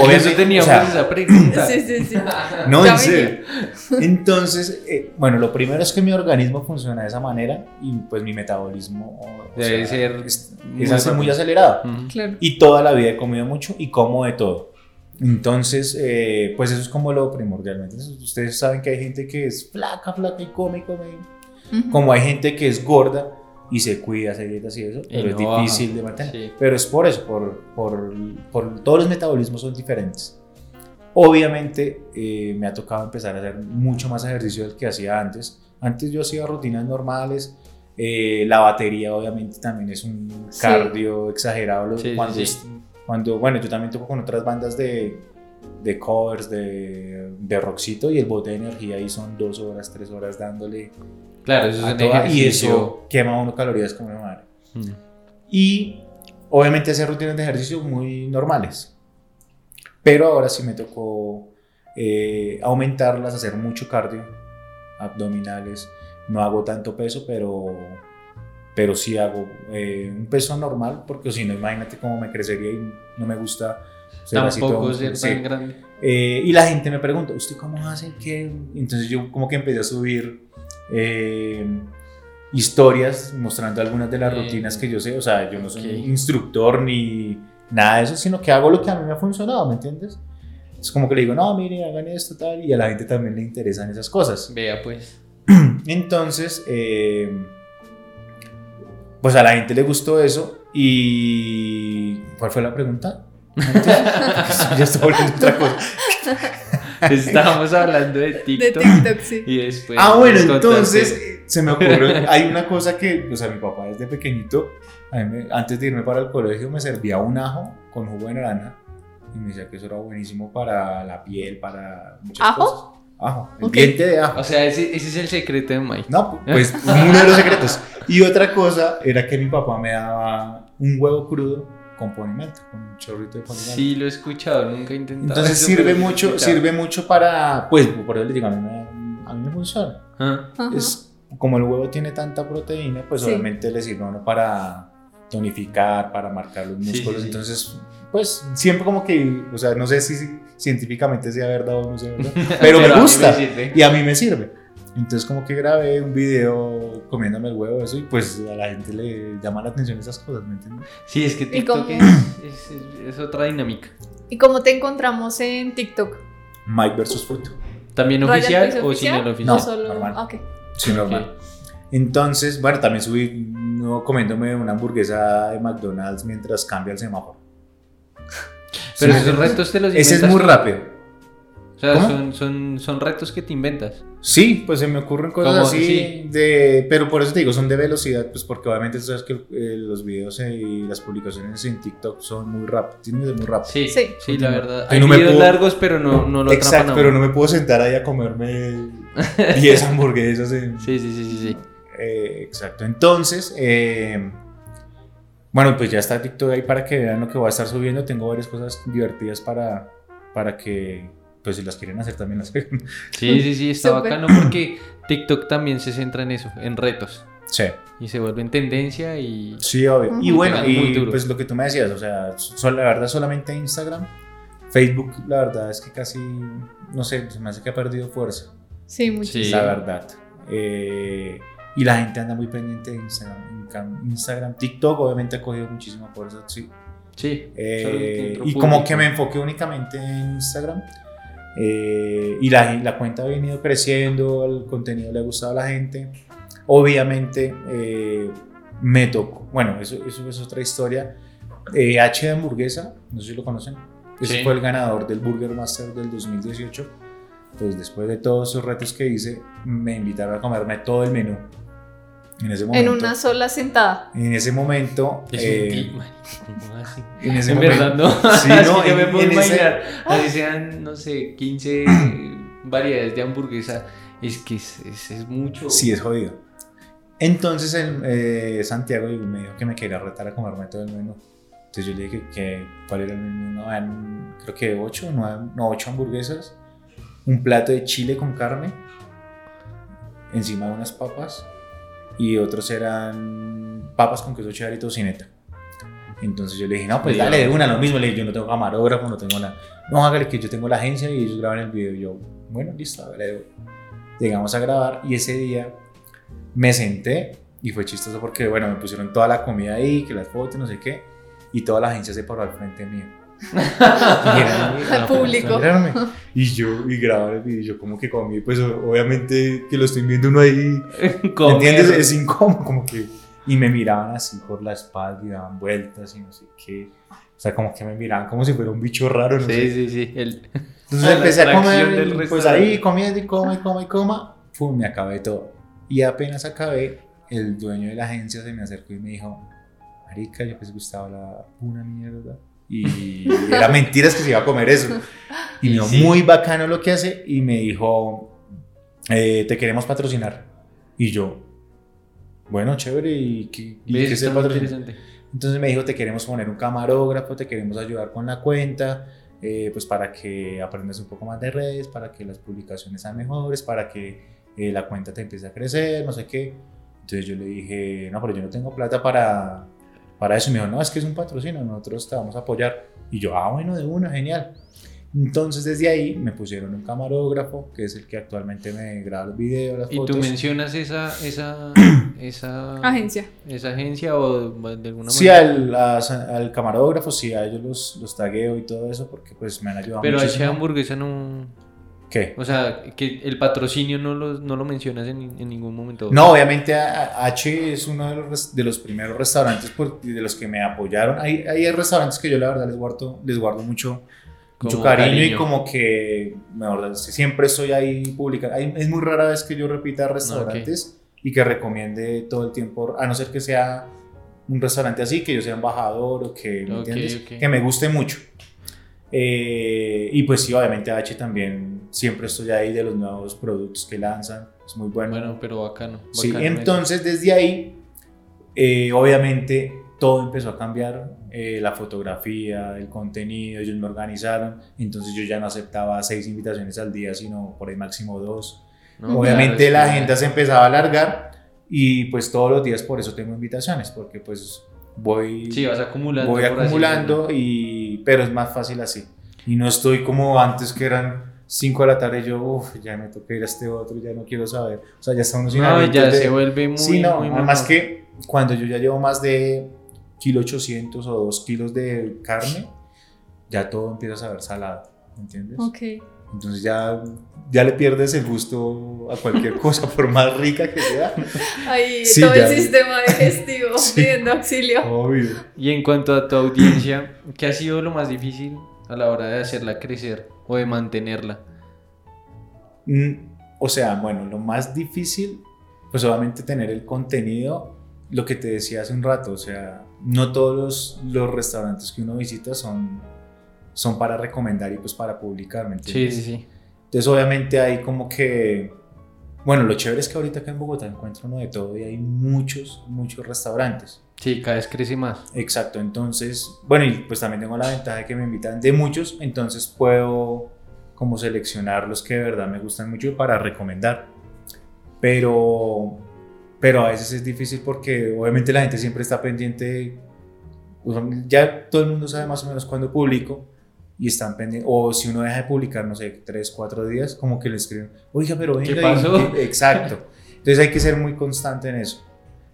Por eso teníamos o sea, esa pregunta. Sí, sí, sí. No, en serio. Entonces, eh, bueno, lo primero es que mi organismo funciona de esa manera y pues mi metabolismo Debe ser es, muy es muy acelerado. Claro. Y toda la vida he comido mucho y como de todo. Entonces, eh, pues eso es como lo primordialmente. Ustedes saben que hay gente que es flaca, flaca y come, come. Como hay gente que es gorda y se cuida, se dietas y eso, Y pero es no baja. difícil de mantener. Sí. Pero es por eso, por, por, por todos los metabolismos son diferentes. Obviamente eh, me ha tocado empezar a hacer mucho más ejercicio del que hacía antes. Antes yo hacía rutinas normales. eh, la batería obviamente también es un Sí. cardio exagerado. Sí, cuando, es- cuando, bueno, yo también toco con otras bandas de, de covers, de, de rockcito y el bote de energía ahí son dos horas, tres horas dándole Claro, eso es un toda- y eso quema uno calorías como una madre. Mm. Y obviamente hacer rutinas de ejercicio muy normales. Pero ahora sí me tocó eh, aumentarlas, hacer mucho cardio, abdominales. No hago tanto peso, pero, pero sí hago eh, un peso normal, porque si no, imagínate cómo me crecería y no me gusta ser así Tampoco todo- ser sí. tan grande. Eh, y la gente me pregunta, ¿usted cómo hace? ¿Qué? Entonces yo como que empecé a subir eh, historias mostrando algunas de las Eh, rutinas que yo sé. O sea, yo no soy ok. instructor ni nada de eso, sino que hago lo que a mí me ha funcionado, ¿me entiendes? Es como que le digo, no, mire, hagan esto, tal, y a la gente también le interesan esas cosas. Vea, pues. Entonces, eh, pues a la gente le gustó eso y... ¿Cuál fue la pregunta? Ya estoy volviendo otra cosa. Estábamos hablando de De TikTok. TikTok, sí. Y después. ah, bueno, contaste- entonces eh, se me ocurrió, hay una cosa que, o sea, mi papá desde pequeñito, a mí me- antes de irme para el colegio, me servía un ajo con jugo de naranja y me decía que eso era buenísimo para la piel, para muchas ¿Ajo? cosas. Ajo, el Ok. diente de ajo. O sea, ese, ese es el secreto de Mike. No, pues uno de los secretos. Y otra cosa era que mi papá me daba un huevo crudo con ponimento, con un chorrito de ponimento. Sí, lo he escuchado, nunca he intentado. Entonces eso, sirve pero mucho, escuchado. sirve mucho para, pues por eso les digo, a mí me, a mí me funciona. Ah. Es, como el huevo tiene tanta proteína, pues Sí. obviamente le sirve a uno para tonificar, para marcar los músculos. sí, sí. Entonces, pues siempre como que, o sea, no sé si científicamente sea verdad o no sea verdad, pero, a mí me gusta sirve. y a mí me sirve. Entonces como que grabé un video comiéndome el huevo eso y pues a la gente le llama la atención esas cosas, ¿me entiendes? Sí, es que TikTok es, es- es- es otra dinámica. ¿Y cómo te encontramos en TikTok? Mike versus Fruit. ¿También ¿Ryan oficial o sin el ¿O oficial? No. solo? normal. Ah, ok. Sí, normal. Entonces, bueno, también subí no, comiéndome una hamburguesa de McDonald's mientras cambia el semáforo. Pero Sí. esos retos te los Ese es muy rápido. O sea, ¿Cómo? son, son, son retos que te inventas. Sí, pues se me ocurren cosas Como- así, sí. de, pero por eso te digo, son de velocidad, pues porque obviamente tú sabes que eh, los videos eh, y las publicaciones en TikTok son muy rápidos, tienen muy rápido. Sí, Sí. sí, la verdad. Hay no videos puedo- largos, pero no, no lo Exacto, atrapan a pero no me puedo sentar ahí a comerme 10 hamburguesas en, Sí, sí, sí, sí, sí. Eh, exacto. Entonces, eh, bueno, pues ya está TikTok ahí para que vean lo que voy a estar subiendo. Tengo varias cosas divertidas para, para que, pues si las quieren hacer también las hagan. Sí, sí, sí, está Súper. bacano porque TikTok también se centra en eso, en retos. Sí, Y se vuelve en tendencia y... sí, obvio. Y bueno, y pues lo que tú me decías, o sea, so- la verdad solamente Instagram. Facebook, la verdad es que casi, no sé, se me hace que ha perdido fuerza. Sí, muchísimo. Sí. La verdad. Eh, y la gente anda muy pendiente de Instagram. Instagram, TikTok obviamente ha cogido muchísima fuerza, sí. Sí. Eh, y público. como que me enfoqué únicamente en Instagram. Eh, y la, la cuenta ha venido creciendo, el contenido le ha gustado a la gente. Obviamente eh, me tocó, bueno, eso, eso es otra historia. Eh, H de hamburguesa, no sé si lo conocen. Ese Sí. fue el ganador del Burger Master del 2018. Pues después de todos esos retos que hice, me invitaron a comerme todo el menú. En ese En momento. una sola sentada. En ese momento. Es eh, un ti- marica, ¿cómo así? en ese En momento- verdad, no. Sí, Así no, yo me en- puedo en ese- imaginar. Así sean, no sé, 15 variedades de hamburguesa. Es que es, es, es mucho. Sí, es jodido. Entonces el, eh, Santiago me dijo que me quería retar a comerme todo el menú. Entonces yo le dije que cuál era el menú. No, eran, creo que 8, no, 8 hamburguesas, un plato de chile con carne, encima de unas papas y otros eran papas con queso cheddar y tocineta. Entonces yo le dije, no, pues dale de una, lo mismo. Le dije, yo no tengo camarógrafo, no tengo nada. No, hágale que yo tengo la agencia y ellos graban el video. Y yo, bueno, listo, hágale. Llegamos a grabar y ese día me senté y fue chistoso porque, bueno, me pusieron toda la comida ahí, que las fotos, no sé qué, y toda la agencia se paró al frente mío. Al público. Y yo, y grabar y yo como que comí, pues obviamente que lo estoy viendo uno ahí. ¿entiendes? Es incómodo, como que, y me miraban así por la espalda y daban vueltas y no sé qué. O sea, como que me miraban como si fuera un bicho raro, no sé. Sí, sí, sí. El... Entonces La empecé a comer, pues ahí comiendo y coma y coma y coma, pum, me acabé todo. Y apenas acabé, el dueño de la agencia se me acercó y me dijo, marica, yo que usted hablaba una mierda. Y era mentiras que se iba a comer eso. Y me dijo, Sí. muy bacano lo que hace. Y me dijo, eh, te queremos patrocinar. Y yo, bueno, chévere. ¿Y qué, y qué es el interesante. Entonces me dijo, te queremos poner un camarógrafo, te queremos ayudar con la cuenta, eh, pues para que aprendas un poco más de redes, para que las publicaciones sean mejores, para que eh, la cuenta te empiece a crecer, no sé qué. Entonces yo le dije, no, pero yo no tengo plata para, para eso. Y me dijo, no, es que es un patrocinio, nosotros te vamos a apoyar. Y yo, ah, bueno, de una, genial. Entonces desde ahí me pusieron un camarógrafo, que es el que actualmente me graba los videos, las Y fotos. tú mencionas esa, esa, esa Agencia. esa agencia o de alguna Sí, manera. al, a- al camarógrafo, sí, a ellos los, los tagueo y todo eso porque pues me han ayudado Pero H muchísimo. hamburguesa no. ¿Qué? O sea, que el patrocinio no lo, no lo mencionas en, en ningún momento. No, obviamente H es uno de los, de los primeros restaurantes por- de los que me apoyaron. Hay, hay restaurantes que yo la verdad les guardo, les guardo mucho, cariño, y como que siempre estoy ahí publicando. Hay- Es muy rara vez que yo repita restaurantes y que recomiende todo el tiempo, a no ser que sea un restaurante así, que yo sea embajador o que, que me guste mucho. Eh, y pues sí, obviamente H también siempre estoy ahí de los nuevos productos que lanzan, es muy bueno. Bueno, pero bacano. Sí, bacano eso. entonces desde ahí, eh, obviamente todo empezó a cambiar, eh, la fotografía, el contenido, ellos me organizaron, entonces yo ya no aceptaba seis invitaciones al día, sino por ahí máximo dos. No, obviamente claro, la agenda se empezaba a alargar y pues todos los días por eso tengo invitaciones, porque pues voy, Sí, vas acumulando. voy acumulando, y, pero es más fácil así. Y no estoy como antes que eran 5 de la tarde, yo, uff, ya me toca ir a este otro, ya no quiero saber. O sea, ya está uno sin. No, ya de- se vuelve muy. Sí, no, muy además monótono. que cuando yo ya llevo más de kilo 800 o 2 kilos de carne, ya todo empieza a saber salado, ¿entiendes? Ok. Entonces ya, ya le pierdes el gusto a cualquier cosa, por más rica que sea. Ahí Sí, todo ya. el sistema digestivo Sí. pidiendo auxilio. Obvio. Y en cuanto a tu audiencia, ¿qué ha sido lo más difícil a la hora de hacerla crecer o de mantenerla? Mm, O sea, bueno, lo más difícil, pues obviamente tener el contenido, lo que te decía hace un rato, o sea, no todos los, los restaurantes que uno visita son, son para recomendar y pues para publicar, ¿me Sí, entiendes? sí, sí. Entonces obviamente hay como que, bueno, lo chévere es que ahorita acá en Bogotá encuentro uno de todo y hay muchos, muchos restaurantes. Sí, cada vez crece más. Exacto, entonces, bueno, y pues también tengo la ventaja de que me invitan de muchos, entonces puedo como seleccionar los que de verdad me gustan mucho para recomendar. Pero, pero a veces es difícil porque obviamente la gente siempre está pendiente, ya todo el mundo sabe más o menos cuándo publico y están pendientes, o si uno deja de publicar, no sé, tres, cuatro días, como que le escriben, oiga, pero venga, ¿Qué y- pasó? exacto. Entonces hay que ser muy constante en eso.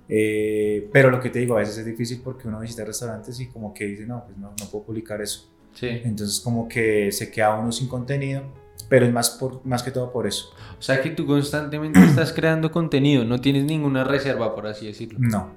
Eh, pero lo que te digo, a veces es difícil porque uno visita restaurantes y como que dice, no, pues no, no puedo publicar eso. Sí. Entonces como que se queda uno sin contenido, pero es más, por, más que todo por eso. O sea que tú constantemente estás creando contenido, no tienes ninguna reserva, por así decirlo. No.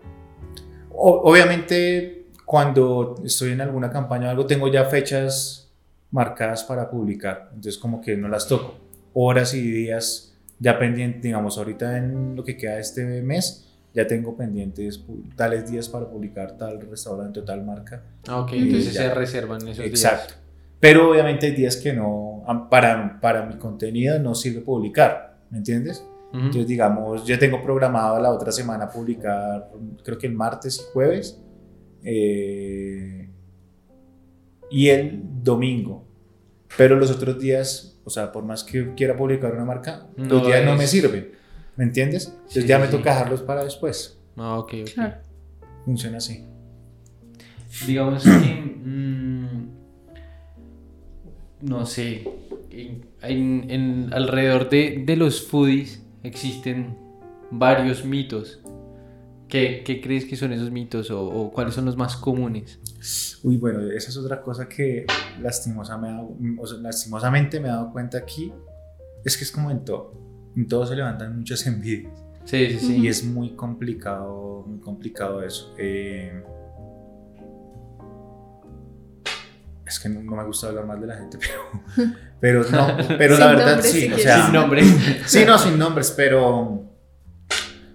O- obviamente cuando estoy en alguna campaña o algo, tengo ya fechas marcadas para publicar, entonces como que no las toco. Horas y días ya pendientes, digamos, ahorita en lo que queda de este mes, ya tengo pendientes tales días para publicar tal restaurante o tal marca. Ah, ok, entonces Ya. se reservan esos Exacto. Pero obviamente hay días que no, para, para mi contenido no sirve publicar, ¿me entiendes? días. Ujú. Entonces, digamos, yo tengo programado la otra semana publicar, creo que el martes y jueves, eh, y el domingo. Pero los otros días, o sea, por más que quiera publicar una marca, No los días no me sirven, ¿me entiendes? Entonces Sí, ya sí, me toca dejarlos para después. Ah, ok, ok. Claro. Funciona así. Digamos que. mm, no sé. En, en- en- alrededor de, de los foodies existen varios mitos. ¿Qué, qué crees que son esos mitos o, o cuáles son los más comunes? Uy, bueno, esa es otra cosa que lastimosa me ha dado- o sea, lastimosamente me he dado cuenta aquí. Es que es como en todo. En todo se levantan muchas envidias. Sí, sí, sí. Y es muy complicado, muy complicado eso. Eh, es que no, no me gusta hablar mal de la gente, pero, pero no, pero Sin la verdad nombres, sí, si o sea, Sin nombre. sí, no, sin nombres, pero, o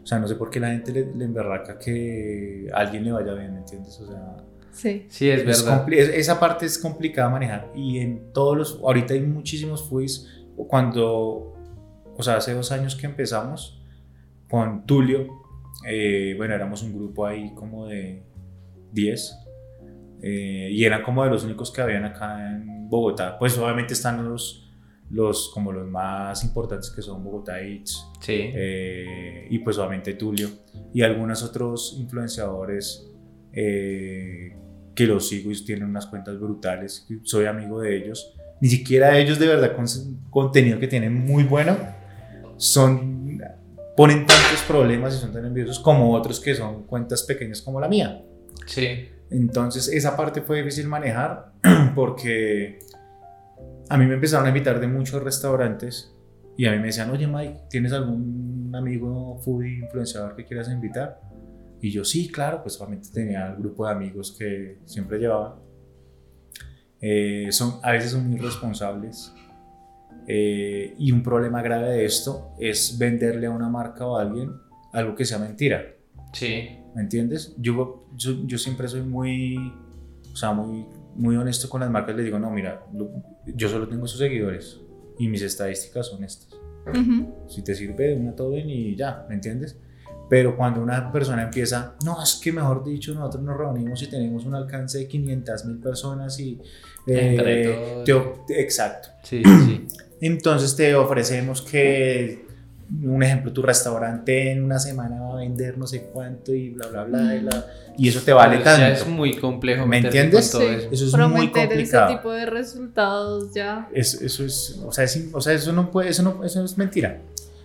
sea, no sé por qué la gente le, le emberraca que a alguien le vaya bien, ¿me entiendes? O sea, Sí. Sí, es es verdad. es- esa parte es complicada de manejar y en todos los, ahorita hay muchísimos foodies, cuando, o sea, hace dos años que empezamos con Tulio, eh, bueno, éramos un grupo ahí como de 10 eh, y eran como de los únicos que habían acá en Bogotá, pues obviamente están los, los como los más importantes que son Bogotá Eats Sí. eh, y pues obviamente Tulio y algunos otros influenciadores eh, que los sigo y tienen unas cuentas brutales, soy amigo de ellos, ni siquiera ellos de verdad con contenido que tienen muy bueno, son ponen tantos problemas y son tan envidiosos como otros que son cuentas pequeñas como la mía. Sí. Entonces esa parte fue difícil manejar porque a mí me empezaron a invitar de muchos restaurantes y a mí me decían, oye Mike, ¿tienes algún amigo foodie influenciador que quieras invitar? Y yo sí, claro, pues obviamente tenía el grupo de amigos que siempre llevaba. Eh, son, a veces son muy responsables. Eh, y un problema grave de esto es venderle a una marca o a alguien algo que sea mentira. Sí. ¿Me entiendes? Yo, yo, yo siempre soy muy, o sea, muy, muy honesto con las marcas. Les digo, no, mira, lo- yo solo tengo sus seguidores y mis estadísticas son estas. Ujú. Si te sirve, una todo bien y ya, ¿me entiendes? Pero cuando una persona empieza, no, es que mejor dicho, nosotros nos reunimos y tenemos un alcance de 500 mil personas y... eh, Entre todos. te o- exacto. Sí, sí. Entonces te ofrecemos que, un ejemplo, tu restaurante en una semana va a vender no sé cuánto y bla, bla, bla, y, bla, y eso te vale O sea, tanto. es muy complejo. ¿Me entiendes? todo Sí. eso. Eso es Prometer muy complicado. ese tipo de resultados ya. Es- eso es, o sea, es- o sea, eso no puede, eso no, eso es mentira.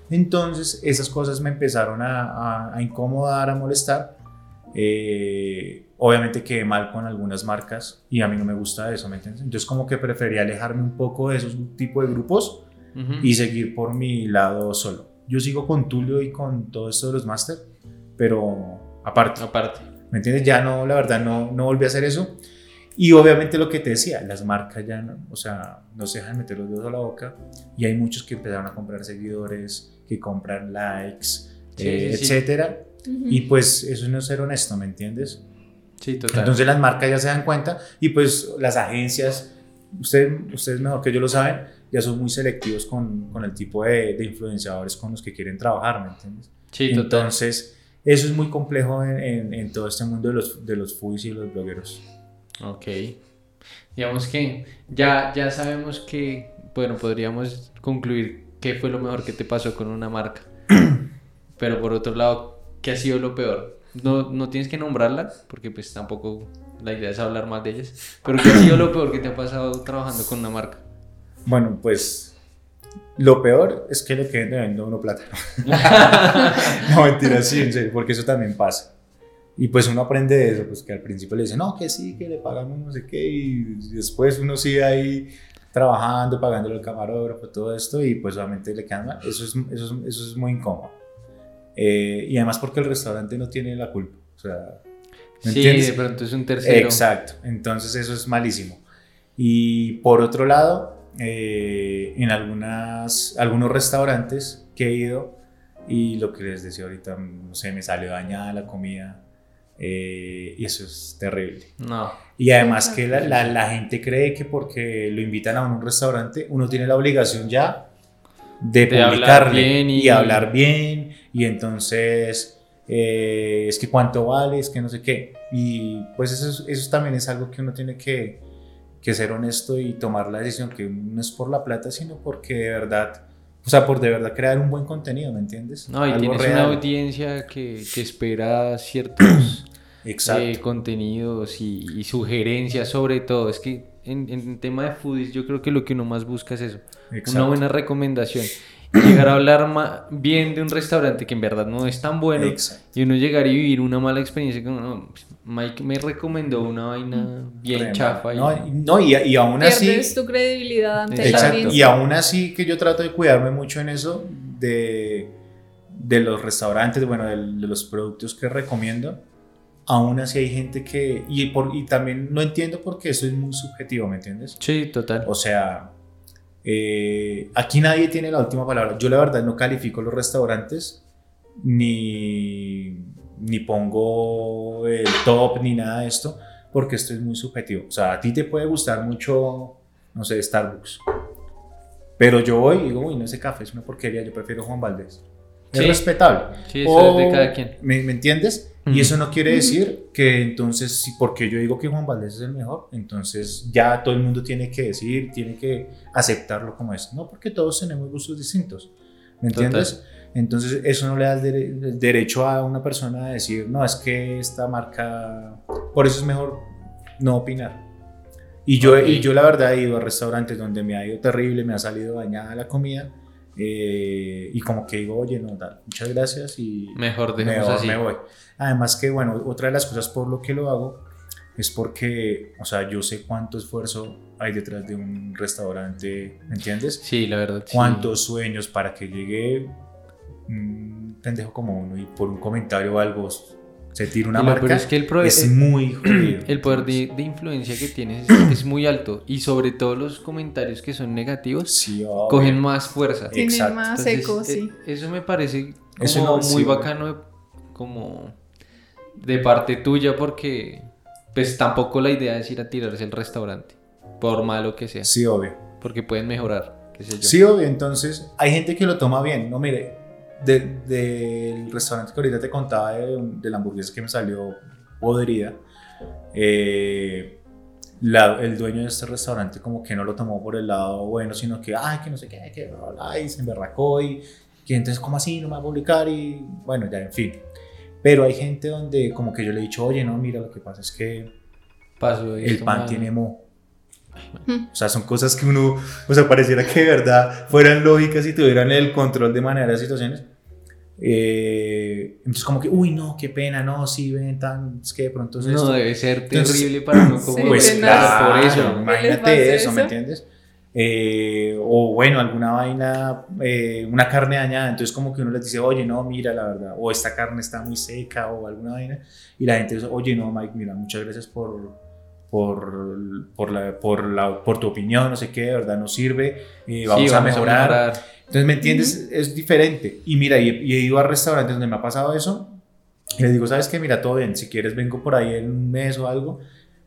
Entonces, esas cosas me empezaron a, a- a incomodar, a molestar. eh, obviamente quedé mal con algunas marcas y a mí no me gusta eso, ¿me entiendes? Entonces como que prefería alejarme un poco de esos tipos de grupos Ujú. y seguir por mi lado solo. Yo sigo con Tulio y con todo esto de los máster, pero aparte, Aparte. ¿me entiendes? Ya no, la verdad, no, no volví a hacer eso. Y obviamente lo que te decía, las marcas ya no, o sea, no se dejan meter los dedos a la boca y hay muchos que empezaron a comprar seguidores, que compran likes, Sí, eh, sí, sí. etcétera. Ujú. Y pues eso no es ser honesto, ¿me entiendes? Sí, total. Entonces las marcas ya se dan cuenta y pues las agencias, usted, ustedes mejor que yo lo saben, ya son muy selectivos con, con el tipo de, de influenciadores con los que quieren trabajar, ¿me entiendes? sí, total. Entonces eso es muy complejo en, en- en todo este mundo de los, de los foodies y los blogueros. Ok. Digamos que ya, ya sabemos que, bueno, podríamos concluir qué fue lo mejor que te pasó con una marca. Pero por otro lado, ¿qué ha sido lo peor? No, no tienes que nombrarla, porque pues tampoco la idea es hablar más de ellas. Pero ¿qué ha sido lo peor que te ha pasado trabajando con una marca? Bueno, pues lo peor es que le queden debiendo uno plata. no, mentira, sí, en serio, porque eso también pasa. Y pues uno aprende de eso, pues que al principio le dicen, no, que sí, que le pagamos no sé qué, y después uno sigue ahí trabajando, pagándole al camarógrafo, todo esto, y pues obviamente le quedan mal. Eso es, eso es, eso es muy incómodo. Eh, y además porque el restaurante no tiene la culpa. O sea, ¿me Sí, entiendes? de pronto es un tercero. Exacto, entonces eso es malísimo. Y por otro lado, eh, en algunas, algunos restaurantes que he ido, y lo que les decía ahorita, no sé, me salió dañada la comida, eh, y eso es terrible. No. Y además que la, la- la gente cree que porque lo invitan a un restaurante, uno tiene la obligación ya de, De hablar bien y... y- hablar bien, y entonces eh, es que cuánto vale, es que no sé qué. Y pues eso, es- eso también es algo que uno tiene que, que ser honesto y tomar la decisión, que no es por la plata, sino porque de verdad, o sea, por de verdad crear un buen contenido, ¿me entiendes? No, y Algo tienes una audiencia que, que espera ciertos. eh, contenidos y, y sugerencias sobre todo. Es que en, en tema de foodies yo creo que lo que uno más busca es eso. Una buena recomendación. Y llegar a hablar bien de un restaurante que en verdad no es tan bueno. Exacto. Y uno llegar y vivir una mala experiencia. Como, no, pues, Mike me recomendó una vaina bien chafa. y- No, no, y, y aún así... Pierdes tu credibilidad ante la Exacto. Y aún así que yo trato de cuidarme mucho en eso de, de los restaurantes, bueno, de, los productos que recomiendo. Aún así hay gente que... Y, por, y también no entiendo porque eso es muy subjetivo, ¿me entiendes? Sí, total. O sea, eh, aquí nadie tiene la última palabra. Yo la verdad no califico los restaurantes ni, ni pongo el top ni nada de esto porque esto es muy subjetivo. O sea, a ti te puede gustar mucho, no sé, Starbucks. Pero yo voy y digo, uy, no, ese café es una porquería, yo prefiero Juan Valdés. Es Sí. respetable. Sí, eso O- es de cada quien. ¿Me, me entiendes? Y eso no quiere decir que entonces, si porque yo digo que Juan Valdés es el mejor, entonces ya todo el mundo tiene que decir, tiene que aceptarlo como es. No, porque todos tenemos gustos distintos. ¿Me Total. entiendes? Entonces eso no le da el, dere- el derecho a una persona a decir, no, es que esta marca, por eso es mejor no opinar. Y yo, y yo la verdad he ido a restaurantes donde me ha ido terrible, me ha salido dañada la comida. Eh, y como que digo, oye, no, dale, muchas gracias y Mejor dejemos me, así. me voy. Además que, bueno, otra de las cosas por lo que lo hago es porque, o sea, yo sé cuánto esfuerzo hay detrás de un restaurante, ¿me entiendes? Sí, la verdad. sí. Cuántos sueños para que llegue un pendejo como uno y por un comentario o algo se tire una Y lo peor marca. es que el es el- muy jodido. El poder de, de influencia que tienes es, es muy alto y sobre todo los comentarios que son negativos Sí, cogen más fuerza. Tiene Exacto. más Entonces, eco, eh, sí. Eso me parece como Eso no, muy sí, bacano, de- como de parte tuya porque pues tampoco la idea es ir a tirarse el restaurante, por malo que sea, Sí, obvio. porque pueden mejorar, qué sé yo. Sí, obvio. Entonces, hay gente que lo toma bien. No, mire, de- del restaurante que ahorita te contaba de, de la hamburguesa que me salió podrida, eh, la- el dueño de este restaurante como que no lo tomó por el lado bueno, sino que, ay, que no sé qué, que bla, bla, y se emberracó y que entonces, ¿cómo así? No me va a publicar y bueno, ya, en fin. Pero hay gente donde como que yo le he dicho, oye, no, mira, lo que pasa es que Paso de el pan mano. tiene moho. Mm. O sea, son cosas que uno, o sea, pareciera que de verdad fueran lógicas y tuvieran el control de manera de situaciones. Eh, entonces como que, uy, no, qué pena, no, sí, ven, tan, es que de pronto es No, esto. debe ser Entonces- terrible para uno Sí, como Pues de pasar nada. por eso. claro, ¿Les imagínate pasa eso, ¿me eso? entiendes? Eh, o bueno, alguna vaina, eh, una carne dañada, entonces como que uno les dice, oye, no, mira, la verdad, o esta carne está muy seca o alguna vaina, y la gente dice, oye, no, Mike, mira, muchas gracias por, por, por, la, por, la, por tu opinión, no sé qué, verdad nos sirve, eh, vamos, Sí, a, mejorar. mejorar. Entonces, ¿me entiendes? Es diferente. Y mira, y, y he ido a restaurantes donde me ha pasado eso. Y les digo, ¿sabes qué? Mira, todo bien. Si quieres, vengo por ahí en un mes o algo.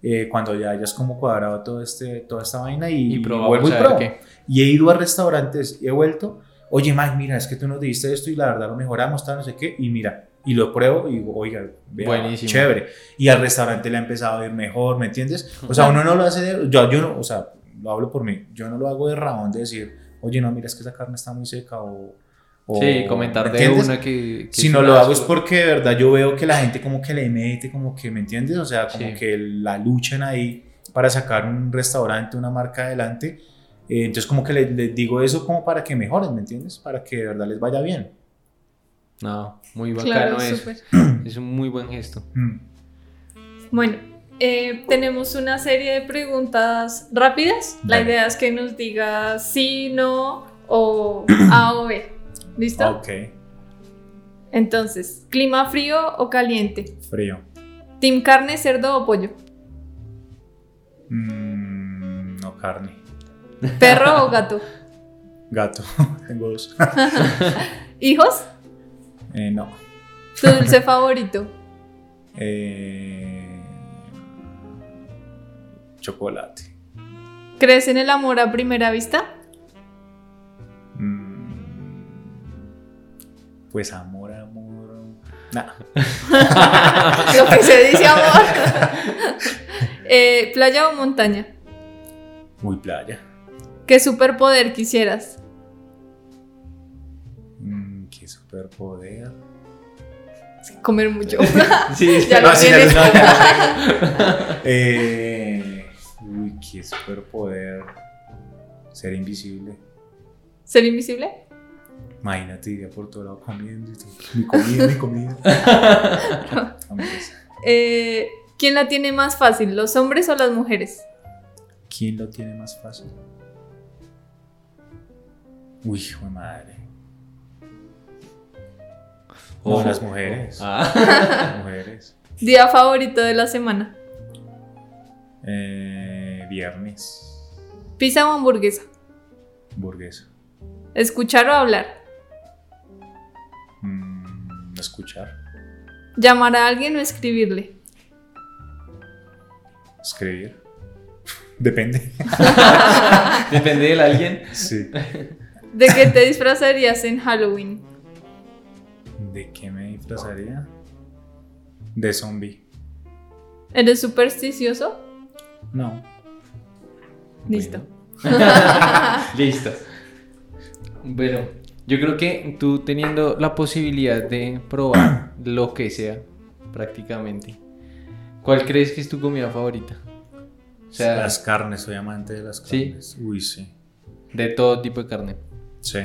eh, cuando ya hayas como cuadrado todo este, toda esta vaina y, Y vuelvo y a qué. Y he ido a restaurantes y he vuelto. Oye, Mike, mira, es que tú nos dijiste esto y la verdad lo mejoramos, tal, no sé qué. Y mira, y lo pruebo y digo, oiga, vea, Buenísimo. chévere. Y al restaurante le ha empezado a ir mejor, ¿me entiendes? O sea, uno no lo hace de, yo, yo no, o sea, lo hablo por mí, yo no lo hago de rabón de decir, oye, no, mira, es que esa carne está muy seca o... o- Sí, comentar ¿me de una que... que Si no lo hago es porque de verdad yo veo que la gente como que le mete, como que, ¿me entiendes? O sea, como Sí. que la luchan ahí para sacar un restaurante, una marca adelante. Eh, entonces como que les, les digo eso como para que mejoren, ¿me entiendes? Para que de verdad les vaya bien. No, muy bacano Claro, eso. Es un muy buen gesto. Mm. Bueno, eh, tenemos una serie de preguntas rápidas. La idea es que nos digas sí, no o A o B. ¿Listo? Ok, Entonces, ¿clima frío o caliente? frío. ¿Team carne, cerdo o pollo? Mm, no carne. ¿Perro o gato? Gato, tengo dos. ¿Hijos? Eh, no. ¿Tu dulce favorito? Eh, chocolate. ¿Crees en el amor a primera vista? Mm, pues amor, amor. Nah. Lo que se dice amor. Eh, ¿Playa o montaña? Muy playa. ¿Qué superpoder quisieras? Superpoder. Comer mucho. Sí, Ya lo sí, no, ya lo tengo. Eh, uy, qué superpoder. Ser invisible. ¿Ser invisible? Imagínate, iría por todo lado comiendo. y todo. Mi comida, mi comida. Eh, ¿Quién la tiene más fácil, los hombres o las mujeres? ¿Quién lo tiene más fácil? Uy, hijo de madre. No, Ojo. las mujeres. Ah. Mujeres. ¿Día favorito de la semana? Eh, viernes. ¿Pizza o hamburguesa? Hamburguesa. ¿Escuchar o hablar? Mm, escuchar. ¿Llamar a alguien o escribirle? Escribir. Depende. Depende del alguien. Sí. ¿De qué te disfrazarías en Halloween? ¿De qué me disfrazaría? De zombie. ¿Eres supersticioso? No. Listo. Listo. Bueno, yo creo que tú teniendo la posibilidad de probar lo que sea, prácticamente, ¿cuál crees que es tu comida favorita? O sea, las carnes, soy amante de las ¿Sí? carnes. Uy, sí. de todo tipo de carne. Sí.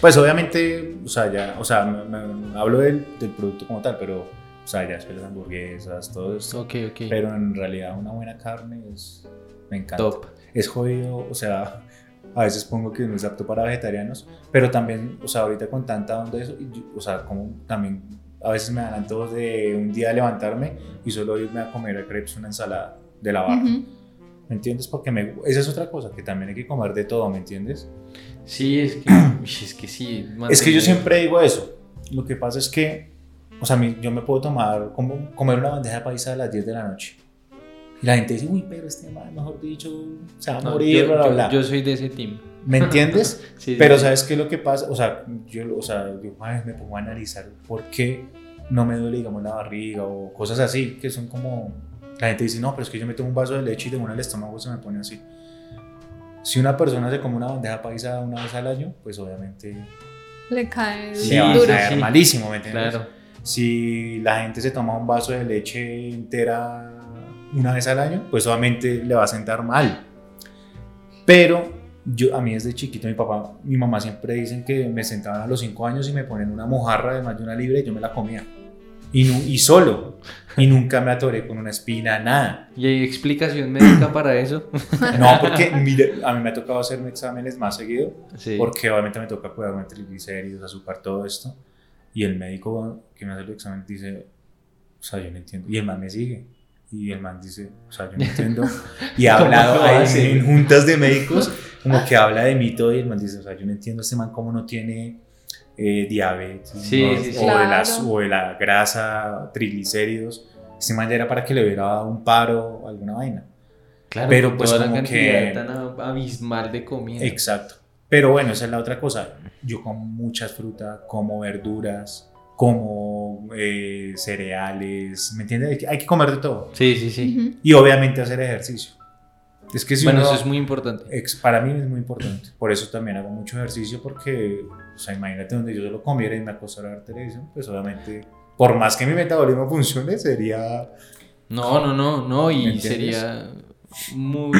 Pues obviamente, o sea, ya, o sea, me- me- hablo del, del producto como tal, pero, o sea, ya después las hamburguesas, todo esto. Ok, ok. Pero en realidad una buena carne es, me encanta. Top. Es jodido, o sea, a veces pongo que no es apto para vegetarianos, pero también, o sea, ahorita con tanta onda de eso, yo- o sea, como también a veces me dan antojos de un día levantarme y solo irme a comer a crepes una ensalada de la barra. Ujú. ¿Me entiendes? Porque me, esa es otra cosa, que también hay que comer de todo, ¿me entiendes? Sí, es que, es que sí. Es que yo siempre digo eso. Lo que pasa es que, o sea, yo me puedo tomar, como, comer una bandeja de paisa a las 10 de la noche. Y la gente dice, uy, pero este man, mejor dicho, se va a No, morir, yo, bla, bla, yo- bla. yo soy de ese team. ¿Me entiendes? Sí, pero sí. ¿sabes qué es lo que pasa? O sea, yo, o sea, yo ay, me pongo a analizar por qué no me duele, digamos, la barriga o cosas así, que son como... La gente dice, no, pero es que yo me tomo un vaso de leche y de una el estómago se me pone así. Si una persona se come una bandeja paisa una vez al año, pues obviamente Le cae Sí, le va a caer sí. malísimo, ¿me entiendes? Claro. Si la gente se toma un vaso de leche entera una vez al año, pues obviamente le va a sentar mal. Pero Yo, a mí desde chiquito, mi papá, mi mamá siempre dicen que me sentaban a los 5 años y me ponen una mojarra de más de una libra y yo me la comía. Y, y solo. Y nunca me atoré con una espina, nada. ¿Y hay explicación médica para eso? No, porque mire, a mí me ha tocado hacerme exámenes más seguido, Sí. porque obviamente me toca cuidarme triglicéridos, azúcar, todo esto. Y el médico que me hace el examen dice, o sea, yo no entiendo. Y el man me sigue. Y el man dice, o sea, yo no entiendo. Y ha ¿Cómo hablado ahí en juntas de médicos, como que habla de mí todo. Y el man dice, o sea, yo no entiendo este man cómo no tiene eh, diabetes Sí, ¿no? sí, sí. o, de las- Claro. o de la grasa, triglicéridos. Este man ya era para que le hubiera dado un paro o alguna vaina. Claro, pero pues toda la como cantidad que- tan ab- abismal de comida. Exacto. Pero bueno, esa es la otra cosa. Yo como muchas frutas, como verduras, como eh, cereales, ¿me entiendes? Hay que comer de todo. Sí, sí, sí. Ujú. Y obviamente hacer ejercicio. Es que si bueno, uno- eso es muy importante. ex- para mí es muy importante. Por eso también hago mucho ejercicio porque, o sea, imagínate donde yo solo comiera y me acostara a ver televisión, pues obviamente, por más que mi metabolismo funcione, sería... No, no, no, no, ¿Me y sería muy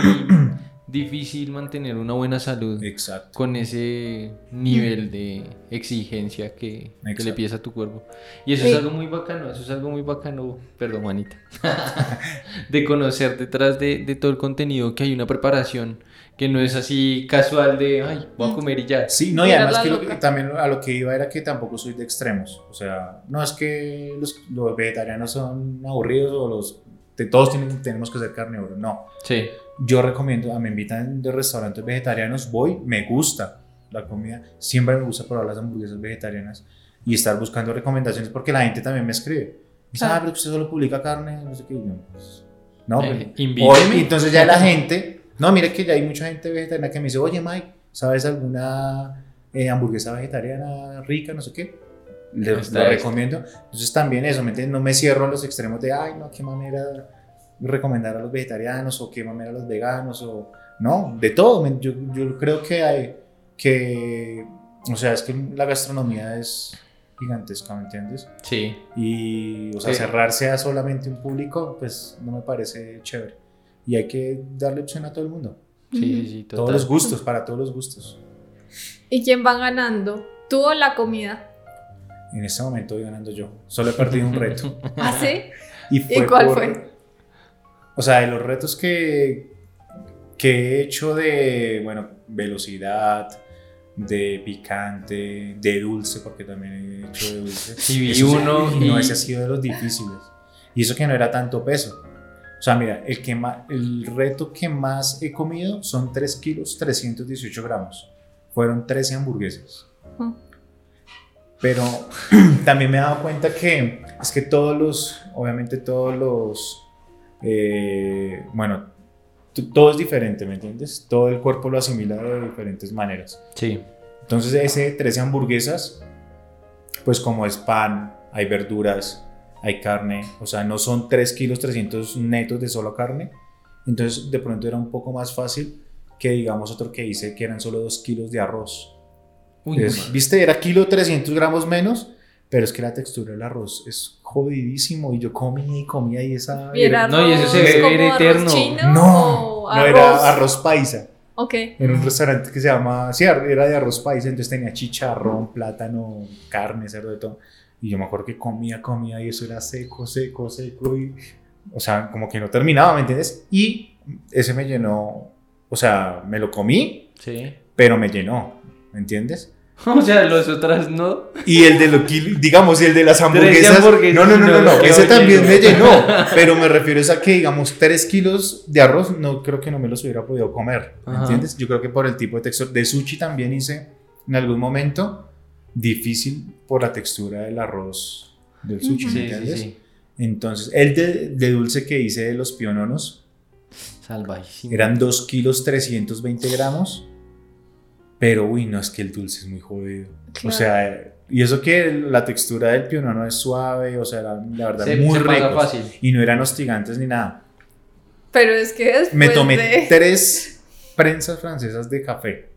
difícil mantener una buena salud Exacto. con ese nivel de exigencia que, que le pides a tu cuerpo. Y eso Sí. es algo muy bacano, eso es algo muy bacano, perdón, Juanita, de conocer detrás de, de todo el contenido que hay una preparación, que no es así casual de, ay, voy a comer y ya. Sí, no, y además que, lo también a lo que iba era que tampoco soy de extremos. O sea, no es que los, los vegetarianos son aburridos o los... de todos tienen, tenemos que ser carnívoros, no. Sí, Yo recomiendo, a me invitan de restaurantes vegetarianos, voy, me gusta la comida, siempre me gusta probar las hamburguesas vegetarianas y estar buscando recomendaciones porque la gente también me escribe. Dice, Claro. ah, pero usted solo publica carne, no sé qué. Yo, pues, no, Eh, pues, y entonces ya la gente, no, mire que ya hay mucha gente vegetariana que me dice, oye Mike, ¿sabes alguna eh, hamburguesa vegetariana rica, no sé qué? Le, Está lo esto. recomiendo. Entonces también eso, ¿me entiendes? No me cierro a los extremos de, ay, no, qué manera recomendar a los vegetarianos o qué manera a los veganos o no, de todo. Yo, yo creo que hay que, o sea, es que la gastronomía es gigantesca, ¿me entiendes? sí. Y, o sea, Sí. cerrarse a solamente un público, pues no me parece chévere. Y hay que darle opción a todo el mundo. Sí, sí, sí, Todos los gustos, para todos los gustos. ¿Y quién va ganando? ¿Tú o la comida? En este momento voy ganando yo. Solo he perdido un reto. ¿Ah, sí? ¿Y, ¿Y cuál fue? O sea, de los retos que, que he hecho de, bueno, velocidad, de picante, de dulce, porque también he hecho de dulce. Sí, vi Eso sí, uno No, y- ese ha sido de los difíciles. Y eso que no era tanto peso. O sea, mira, el, que el reto que más he comido son 3 kilos 318 gramos. Fueron 13 hamburguesas. Ujú. Pero también me he dado cuenta que es que todos los, obviamente todos los, eh, bueno, todo es diferente, ¿me entiendes? Todo el cuerpo lo asimila de diferentes maneras. Sí, Entonces ese 13 hamburguesas, pues como es pan, hay verduras, hay carne, o sea, no son 3 kilos 300 netos de solo carne. Entonces de pronto era un poco más fácil que digamos otro que hice que eran solo 2 kilos de arroz. Uy, Es- man. Viste, era kilo 300 gramos menos, pero es que la textura del arroz es jodidísimo y yo comía y comía y esa... ¿Y era No, y eso se arroz ve como arroz eterno. chino no, no era arroz paisa. Ok. Era un restaurante que se llama, sí, era de arroz paisa, entonces tenía chicharrón, plátano, carne, cerdo, de todo. Y yo me acuerdo que comía, comía y eso era seco, seco, seco y, o sea, como que no terminaba, ¿me entiendes? Y ese me llenó, o sea, me lo comí, Sí. pero me llenó, ¿me entiendes? O sea, los otras no. Y el de lo digamos, y el de las hamburguesas. hamburguesas, no, no, no, no, no, no, ese también lleno. me llenó. Pero me refiero a que, digamos, 3 kilos de arroz, no creo que no me los hubiera podido comer. ¿Me Ajá. entiendes? Yo creo que por el tipo de textura. De sushi también hice en algún momento difícil por la textura del arroz del sushi, Ujú. ¿me Sí, sí, entiendes? sí. Entonces, el de, de dulce que hice de los piononos Salvajísimo. eran 2 kilos 320 gramos. Pero, uy, no, es que el dulce es muy jodido. O Claro. sea, y eso que la textura del pionono es suave, o sea, era, la verdad, Se, muy rico. fácil. Y no eran hostigantes ni nada. Pero es que después Me tomé de... tres prensas francesas de café.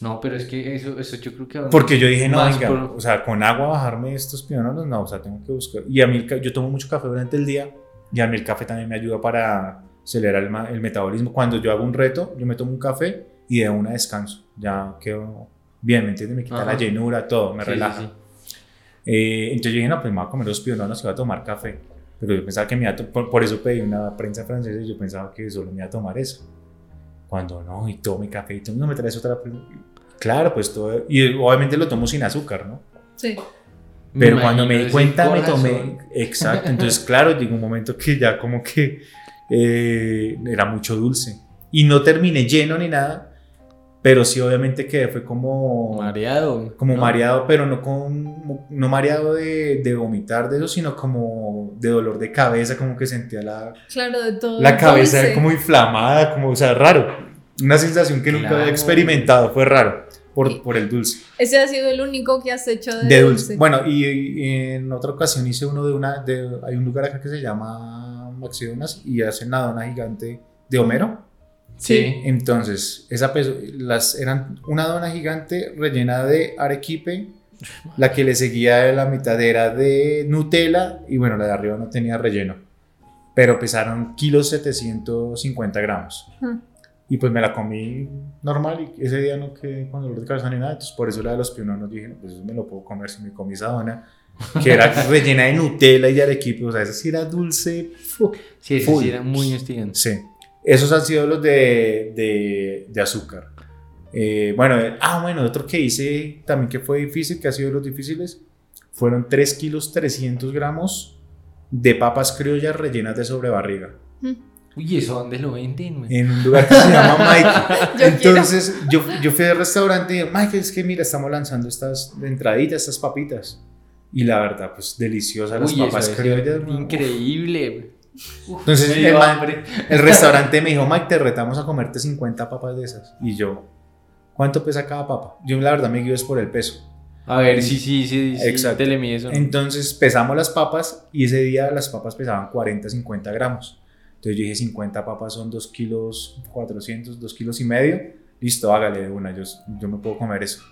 No, pero es que eso, eso yo creo que... Porque yo dije, no, venga, por- o sea, con agua bajarme estos piononos, no, o sea, tengo que buscar. Y a mí, yo tomo mucho café durante el día y a mí el café también me ayuda para acelerar el metabolismo. Cuando yo hago un reto, yo me tomo un café y de una descanso. Ya quedo bien, ¿me entiendes? Me quita Ajá. la llenura, todo, me Sí, relaja. sí, Eh, entonces yo dije, no, pues me voy a comer los piononos y voy a tomar café. Pero yo pensaba que me iba a to- por, por eso pedí una prensa francesa y yo pensaba que solo me iba a tomar eso. Cuando no, y tomo mi café y tú no me traes otra. prensa?". Claro, pues todo. Y obviamente lo tomo sin azúcar, ¿no? Sí. Pero Me cuando me di cuenta, me tomé. Exacto. Entonces, claro, llegó un momento que ya como que eh, era mucho dulce. Y no terminé lleno ni nada. Pero sí, obviamente que fue como. Mareado. como ¿no? mareado, pero no con no mareado de, de vomitar de eso, sino como de dolor de cabeza, como que sentía la, Claro, de todo. la cabeza dulce. como inflamada, como, o sea, raro. Una sensación que nunca Claro. había experimentado, fue raro por, por el dulce. Ese ha sido el único que has hecho de, De dulce. dulce. Bueno, y, y en otra ocasión hice uno de una, de, hay un lugar acá que se llama Maxidonas y hacen la dona gigante de Homero. Sí. Entonces, esa peso- las, eran una dona gigante rellena de arequipe, la que le seguía de la mitad era de Nutella y bueno, la de arriba no tenía relleno, pero pesaron kilos 750 gramos. Y pues me la comí normal y ese día no quedé con dolor de cabeza ni nada, entonces por eso la de los piononos dije, no, pues me lo puedo comer si me comí esa dona, que era rellena de Nutella y de arequipe, o sea, esa sí era dulce. fu. Sí, Full. sí era muy hostigante. Sí, esos han sido los de, de, de azúcar. Eh, bueno, eh, ah, bueno, otro que hice también que fue difícil, que ha sido de los difíciles, fueron 3 kilos 300 gramos de papas criollas rellenas de sobrebarriga Uy, ¿eso dónde lo venden? en un lugar que se llama Mike. Yo Entonces yo, yo fui al restaurante y dije, Mike, es que mira, estamos lanzando estas entraditas, estas papitas. Y la verdad, pues deliciosas las Uy, papas criollas. Increíble. Uf, Entonces, el hambre. El restaurante me dijo, Mike, te retamos a comerte 50 papas de esas. Y yo, ¿cuánto pesa cada papa? Yo la verdad me guío es por el peso. A ver, sí, sí, sí. sí Exacto. Eso. Entonces pesamos las papas y ese día las papas pesaban 40, 50 gramos. Entonces yo dije, 50 papas son 2 kilos 400, 2 kilos y medio. Listo, hágale de una, yo, yo me puedo comer eso.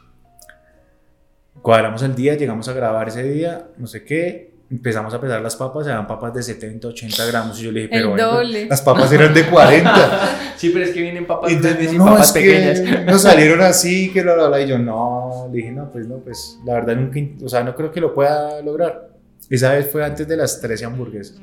Cuadramos el día, llegamos a grabar ese día, no sé qué. Empezamos a pesar las papas, eran papas de 70, 80 gramos. Y yo le dije, El pero bueno, doble. las papas eran de 40. Sí, pero es que vienen papas Y entonces, grandes y no, papas es que pequeñas. nos salieron así, que bla, bla, bla. Y yo, no, le dije, no, pues no, pues la verdad nunca, o sea, no creo que lo pueda lograr. Esa vez fue antes de las 13 hamburguesas.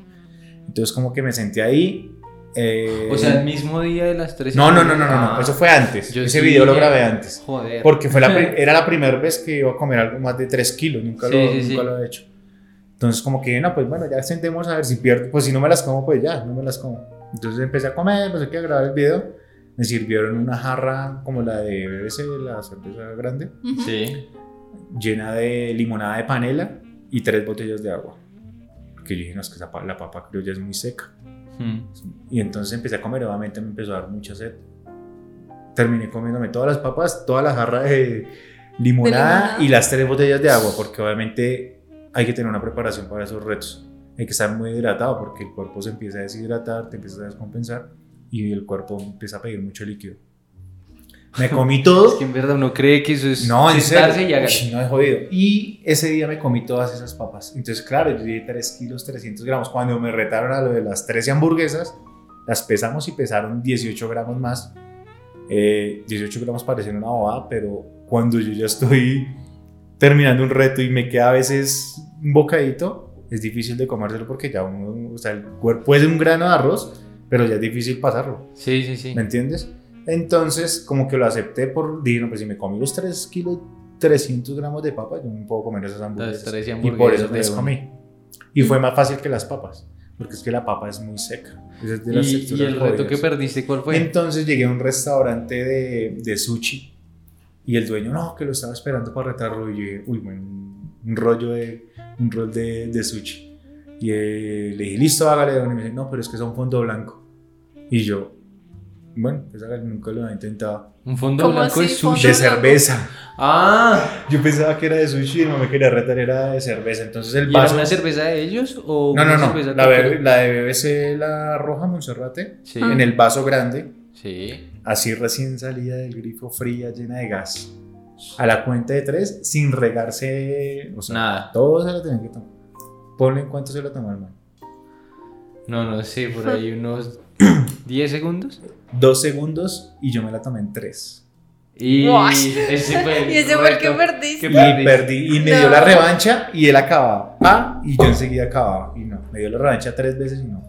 Entonces, como que me senté ahí. eh, O sea, el mismo día de las tres. no, no, no, no, no, no, Ah, eso fue antes. yo Ese sí, video lo grabé antes. Joder. Porque fue la era la primera vez que iba a comer algo más de 3 kilos, nunca, Sí, lo, sí, nunca sí. lo he hecho. Entonces, como que, no, pues bueno, ya sentemos a ver si pierdo. Pues si no me las como, pues ya, no me las como. Entonces empecé a comer, pues hay que grabar el video. Me sirvieron una jarra como la de BBC, la cerveza grande. Sí. llena de limonada de panela y tres botellas de agua. Porque yo dije, no, es que esa pa- la papa criolla es muy seca. Mm. Y entonces empecé a comer, obviamente me empezó a dar mucha sed. Terminé comiéndome todas las papas, toda la jarra de limonada, limonada. y las tres botellas de agua, porque obviamente hay que tener una preparación para esos retos. Hay que estar muy hidratado porque el cuerpo se empieza a deshidratar, te empieza a descompensar y el cuerpo empieza a pedir mucho líquido. Me comí Es todo. que en verdad uno cree que eso es No, en serio. y. Uy, no, es jodido. Y ese día me comí todas esas papas. Entonces, claro, yo dije 3 kilos 300 gramos. Cuando me retaron a lo de las 13 hamburguesas, las pesamos y pesaron 18 gramos más. Eh, 18 gramos parecen una bobada, pero cuando yo ya estoy terminando un reto y me queda a veces un bocadito, es difícil de comérselo porque ya uno, o sea, el cuerpo es un grano de arroz, pero ya es difícil pasarlo. Sí, sí, sí. ¿Me entiendes? Entonces, como que lo acepté por, dije, no, pues si me comí los 3 kilos, 300 gramos de papa, yo no puedo comer esas hamburguesas. tres y por hamburguesas eso de las comí. Y fue más fácil que las papas, porque es que la papa es muy seca. Es de las Y, y el reto que jodidas. perdiste, ¿cuál fue? Entonces llegué a un restaurante de, de sushi y el dueño, no, que lo estaba esperando para retarlo. Y yo dije, uy, bueno, un, rollo de, un rol de, de sushi. Y eh, le dije, listo, hágale. Y me dice, no, pero es que es un fondo blanco. Y yo, bueno, pues hágale, nunca lo había intentado. Un fondo ¿Cómo blanco de así, sushi. De cerveza. Ah, Yo pensaba que era de sushi y no me quería retar, era de cerveza. Entonces el ¿y era vaso. una cerveza de ellos o No, no, una no. cerveza La, la de BBC, la roja Monserrate, Sí. en el vaso grande. Sí. así recién salida del grifo fría, llena de gas, a la cuenta de tres, sin regarse, o sea, Nada. todo se lo tienen que tomar. Ponle en cuánto se lo tomó el man. No, no sé, por ahí unos ¿10 segundos? Dos segundos y yo me la tomé en tres. Y ese fue el Y ese fue el que perdiste. ¿Qué Y perdí. Y me dio No. la revancha y él acababa. Ah, y yo enseguida acababa. Y no, me dio la revancha tres veces y no.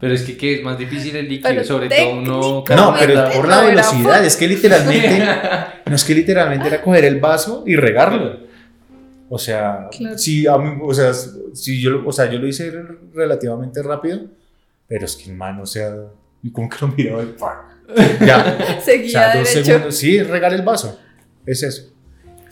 Pero es que ¿qué es más difícil el líquido, Pero sobre todo uno... No, pero es por la velocidad. Es que literalmente. No es que literalmente era coger el vaso y regarlo. O sea, Claro. si a mí- o sea, si yo, lo- o sea, yo lo hice relativamente rápido, pero es que el man, o sea, y como que lo miraba y. Ya, o Seguía sea, dos derecho. segundos. Sí, regar el vaso. Es eso.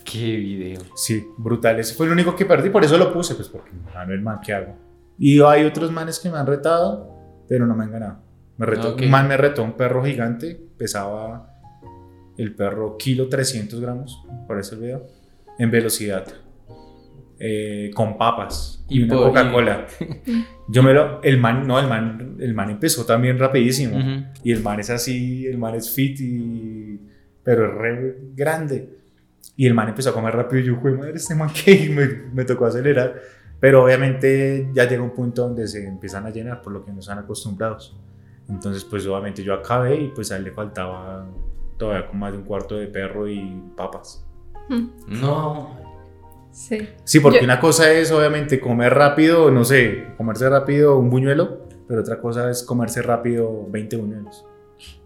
Qué video. Sí, brutal. Ese fue el único que perdí, por eso lo puse, pues porque ah, no el man que hago. Y hay otros manes que me han retado, pero no me han ganado. Me retó. Un man me retó un perro gigante, pesaba el perro kilo 300 gramos, por ese el video, en velocidad, eh, con papas y, Y una Coca-Cola. Yo me lo, el man, no, el man, el man empezó también rapidísimo. Y el man es así, el man es fit y... Pero es re grande. Y el man empezó a comer rápido y yo, "Jue madre, este man que me, me tocó acelerar. Pero obviamente ya llega un punto donde se empiezan a llenar por lo que no están acostumbrados. Entonces pues obviamente yo acabé y pues a él le faltaba todavía con más de un cuarto de perro y papas. Mm, No. Sí. Sí, porque Yo- una cosa es obviamente comer rápido, no sé, comerse rápido un buñuelo, pero otra cosa es comerse rápido 20 buñuelos.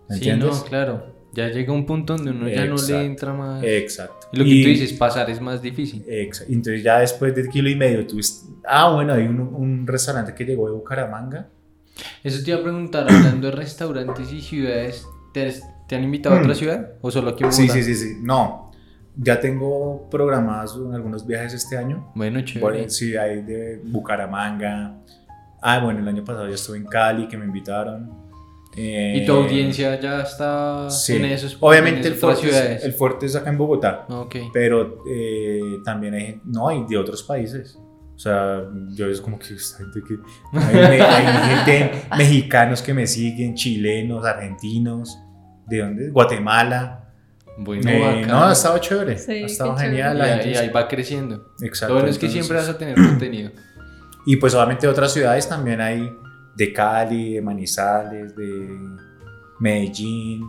¿Me Sí, entiendes? no, claro. Ya llega un punto donde uno ya no Exacto. le entra más. Exacto. Y lo que Y- tú dices, pasar es más difícil. Exa- Entonces ya después de kilo y medio tuviste... Ah, bueno, hay un, un restaurante que llegó de Bucaramanga. Eso te iba a preguntar, hablando de restaurantes y ciudades, ¿te, te han invitado a otra Hmm. ciudad? ¿O solo aquí en Sí, sí, sí, sí. No, ya tengo programados algunos viajes este año. Bueno, chévere. Bueno, sí, hay de Bucaramanga. Ah, bueno, el año pasado ya estuve en Cali, que me invitaron. Eh, ¿Y tu audiencia ya está Sí. en esos Obviamente en el fuerte, ciudades? es, el fuerte es acá en Bogotá. Ok. Pero eh, también hay gente, no, hay de otros países. O sea, yo es como que esta gente que. Hay, hay gente, mexicanos que me siguen, chilenos, argentinos, ¿de dónde? Guatemala. Bueno, Eh, no, ha estado chévere. Sí, ha estado genial. y, ahí- y ahí va creciendo. Exacto. Lo bueno es que entonces- siempre vas a tener contenido. Y pues obviamente otras ciudades también hay de Cali, de Manizales, de Medellín,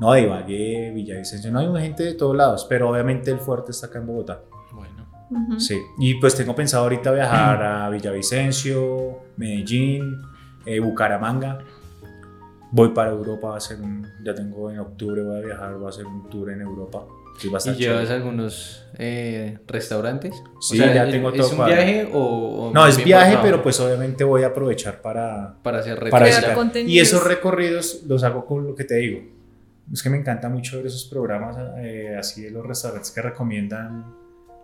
no, de Ibagué, Villavicencio, no hay gente de todos lados, pero obviamente el fuerte está acá en Bogotá. Bueno. Sí, y pues tengo pensado ahorita viajar a Villavicencio, Medellín, eh, Bucaramanga. Voy para Europa, va a ser un, ya tengo en octubre voy a viajar, voy a hacer un tour en Europa. Sí, va a ¿Y llevas chévere. algunos eh, restaurantes? Sí, ya ¿es- tengo ¿Es todo un cuadrado. viaje o, o No, es viaje, pero pues obviamente voy a aprovechar para, Para hacer contenidos. Y esos recorridos los hago con lo que te digo. Es que me encanta mucho ver esos programas eh, así de los restaurantes que recomiendan,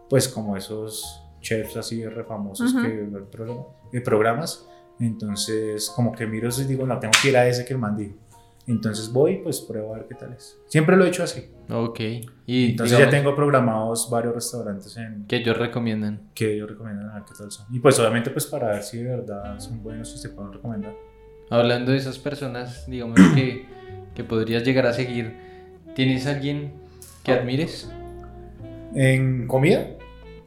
pues como esos chefs así de refamosos Ujú. que ven programa- eh, programas. Entonces, como que miro y digo, no, tengo que ir a ese que el man dijo. Entonces voy, pues pruebo a ver qué tal es. Siempre lo he hecho así. Ok. Y Entonces digamos, ya tengo programados varios restaurantes en, que ellos recomiendan. que ellos recomiendan a ver qué tal son. Y pues obviamente pues para ver si de verdad son buenos y se pueden recomendar. Hablando de esas personas, digamos que, que podrías llegar a seguir, ¿tienes alguien que admires? En comida,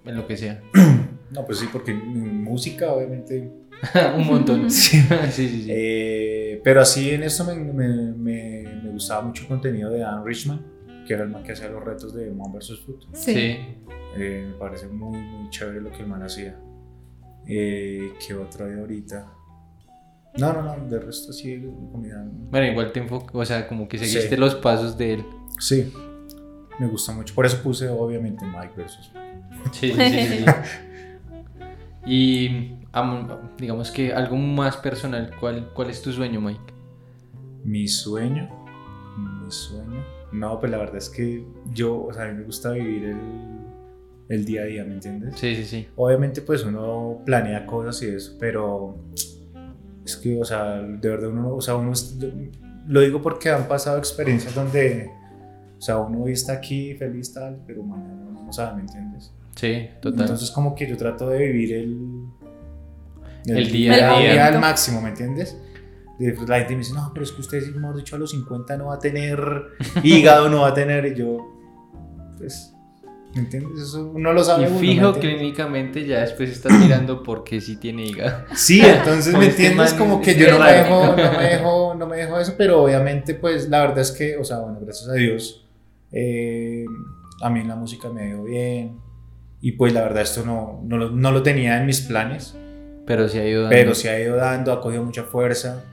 En lo que sea. no, pues sí, porque en música obviamente Un montón. Sí. sí, sí, sí. Eh, pero así en esto me, me, me, me gustaba mucho el contenido de Dan Richman, que era el man que hacía los retos de Man vs. Food. Sí. Sí. Eh, me parece muy, muy chévere lo que el man hacía. Eh, ¿Qué otro hay ahorita? No, no, no, de resto sí, de comida. Bueno, igual te enfocas, o sea, como que seguiste Sí. los pasos de él. Sí, me gusta mucho. Por eso puse obviamente Mike vs. Sí, sí, sí. Y am- digamos que algo más personal, ¿cuál, cuál es tu sueño, Mike? Mi sueño, mi sueño. No, pues la verdad es que yo, o sea, a mí me gusta vivir el, el día a día, ¿me entiendes? Sí, sí, sí. Obviamente pues uno planea cosas y eso, pero es que, o sea, de verdad uno, o sea, uno, lo digo porque han pasado experiencias donde, o sea, uno hoy está aquí feliz tal, pero mañana no sabe, ¿me entiendes? Sí, total. Entonces como que yo trato de vivir el, El día a día. al máximo, ¿me entiendes? Pues, la gente me dice, no, pero es que usted, mejor dicho, a los 50 no va a tener hígado, no va a tener, y yo, pues, ¿Me entiendes? Eso uno lo sabe. Y uno, fijo ¿me entiendes? clínicamente ya después estás mirando por qué sí tiene hígado. Sí, entonces me este entiendes, como que yo no me, dejo, no, me dejo, no me dejo eso, pero obviamente pues la verdad es que, o sea, bueno, gracias a Dios, eh, a mí la música me dio bien y pues la verdad esto no, no, lo, no lo tenía en mis planes, Pero se ha ido dando. pero se ha ido dando, ha cogido mucha fuerza.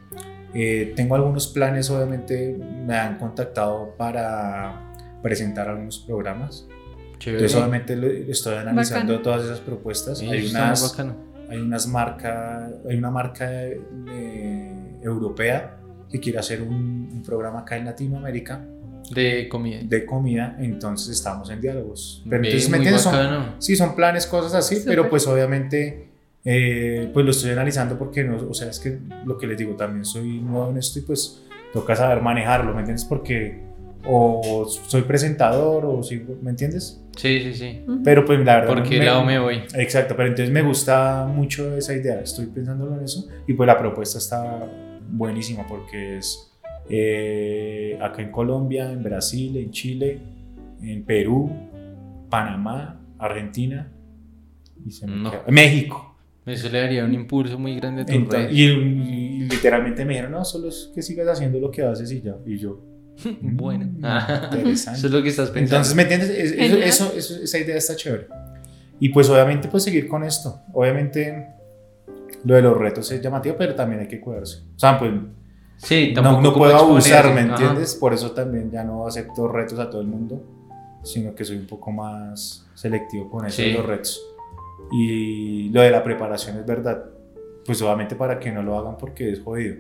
Eh, tengo algunos planes, obviamente me han contactado para presentar algunos programas. Chévere. Entonces obviamente estoy analizando Bacano. todas esas propuestas. Sí, hay unas bacano. hay unas marcas, hay una marca eh, europea que quiere hacer un, un programa acá en Latinoamérica De comida. de comida, entonces estamos en diálogos. Pero entonces, ¿me entiendes? Son- sí, son planes, cosas así, pero pues obviamente eh, pues lo estoy analizando porque no, o sea, es que lo que les digo, también soy nuevo en esto y pues toca saber manejarlo, ¿me entiendes? Porque o soy presentador o sí, ¿me entiendes? Sí, sí, sí. Pero pues la verdad... ¿Por qué lado me voy? Exacto, pero entonces me gusta mucho esa idea, estoy pensándolo en eso y pues la propuesta está buenísima porque es eh, acá en Colombia, en Brasil, en Chile, en Perú, Panamá, Argentina y se me No. México. Eso le daría un impulso muy grande a tu Entonces, y, y literalmente me dijeron, no, solo es que sigas haciendo lo que haces y ya. Y yo, Bueno. mm, Ah, interesante. Eso es lo que estás pensando. Entonces, ¿me entiendes? Es- eso- eso- eso- esa idea está chévere. Y pues obviamente pues seguir con esto. Obviamente lo de los retos es llamativo, pero también hay que cuidarse. O sea, pues sí, no, tampoco no puedo abusar. ¿me Ajá. entiendes? Por eso también ya no acepto retos a todo el mundo, sino que soy un poco más selectivo con eso de Sí. los retos. Y lo de la preparación es verdad. Pues obviamente para que no lo hagan porque es jodido.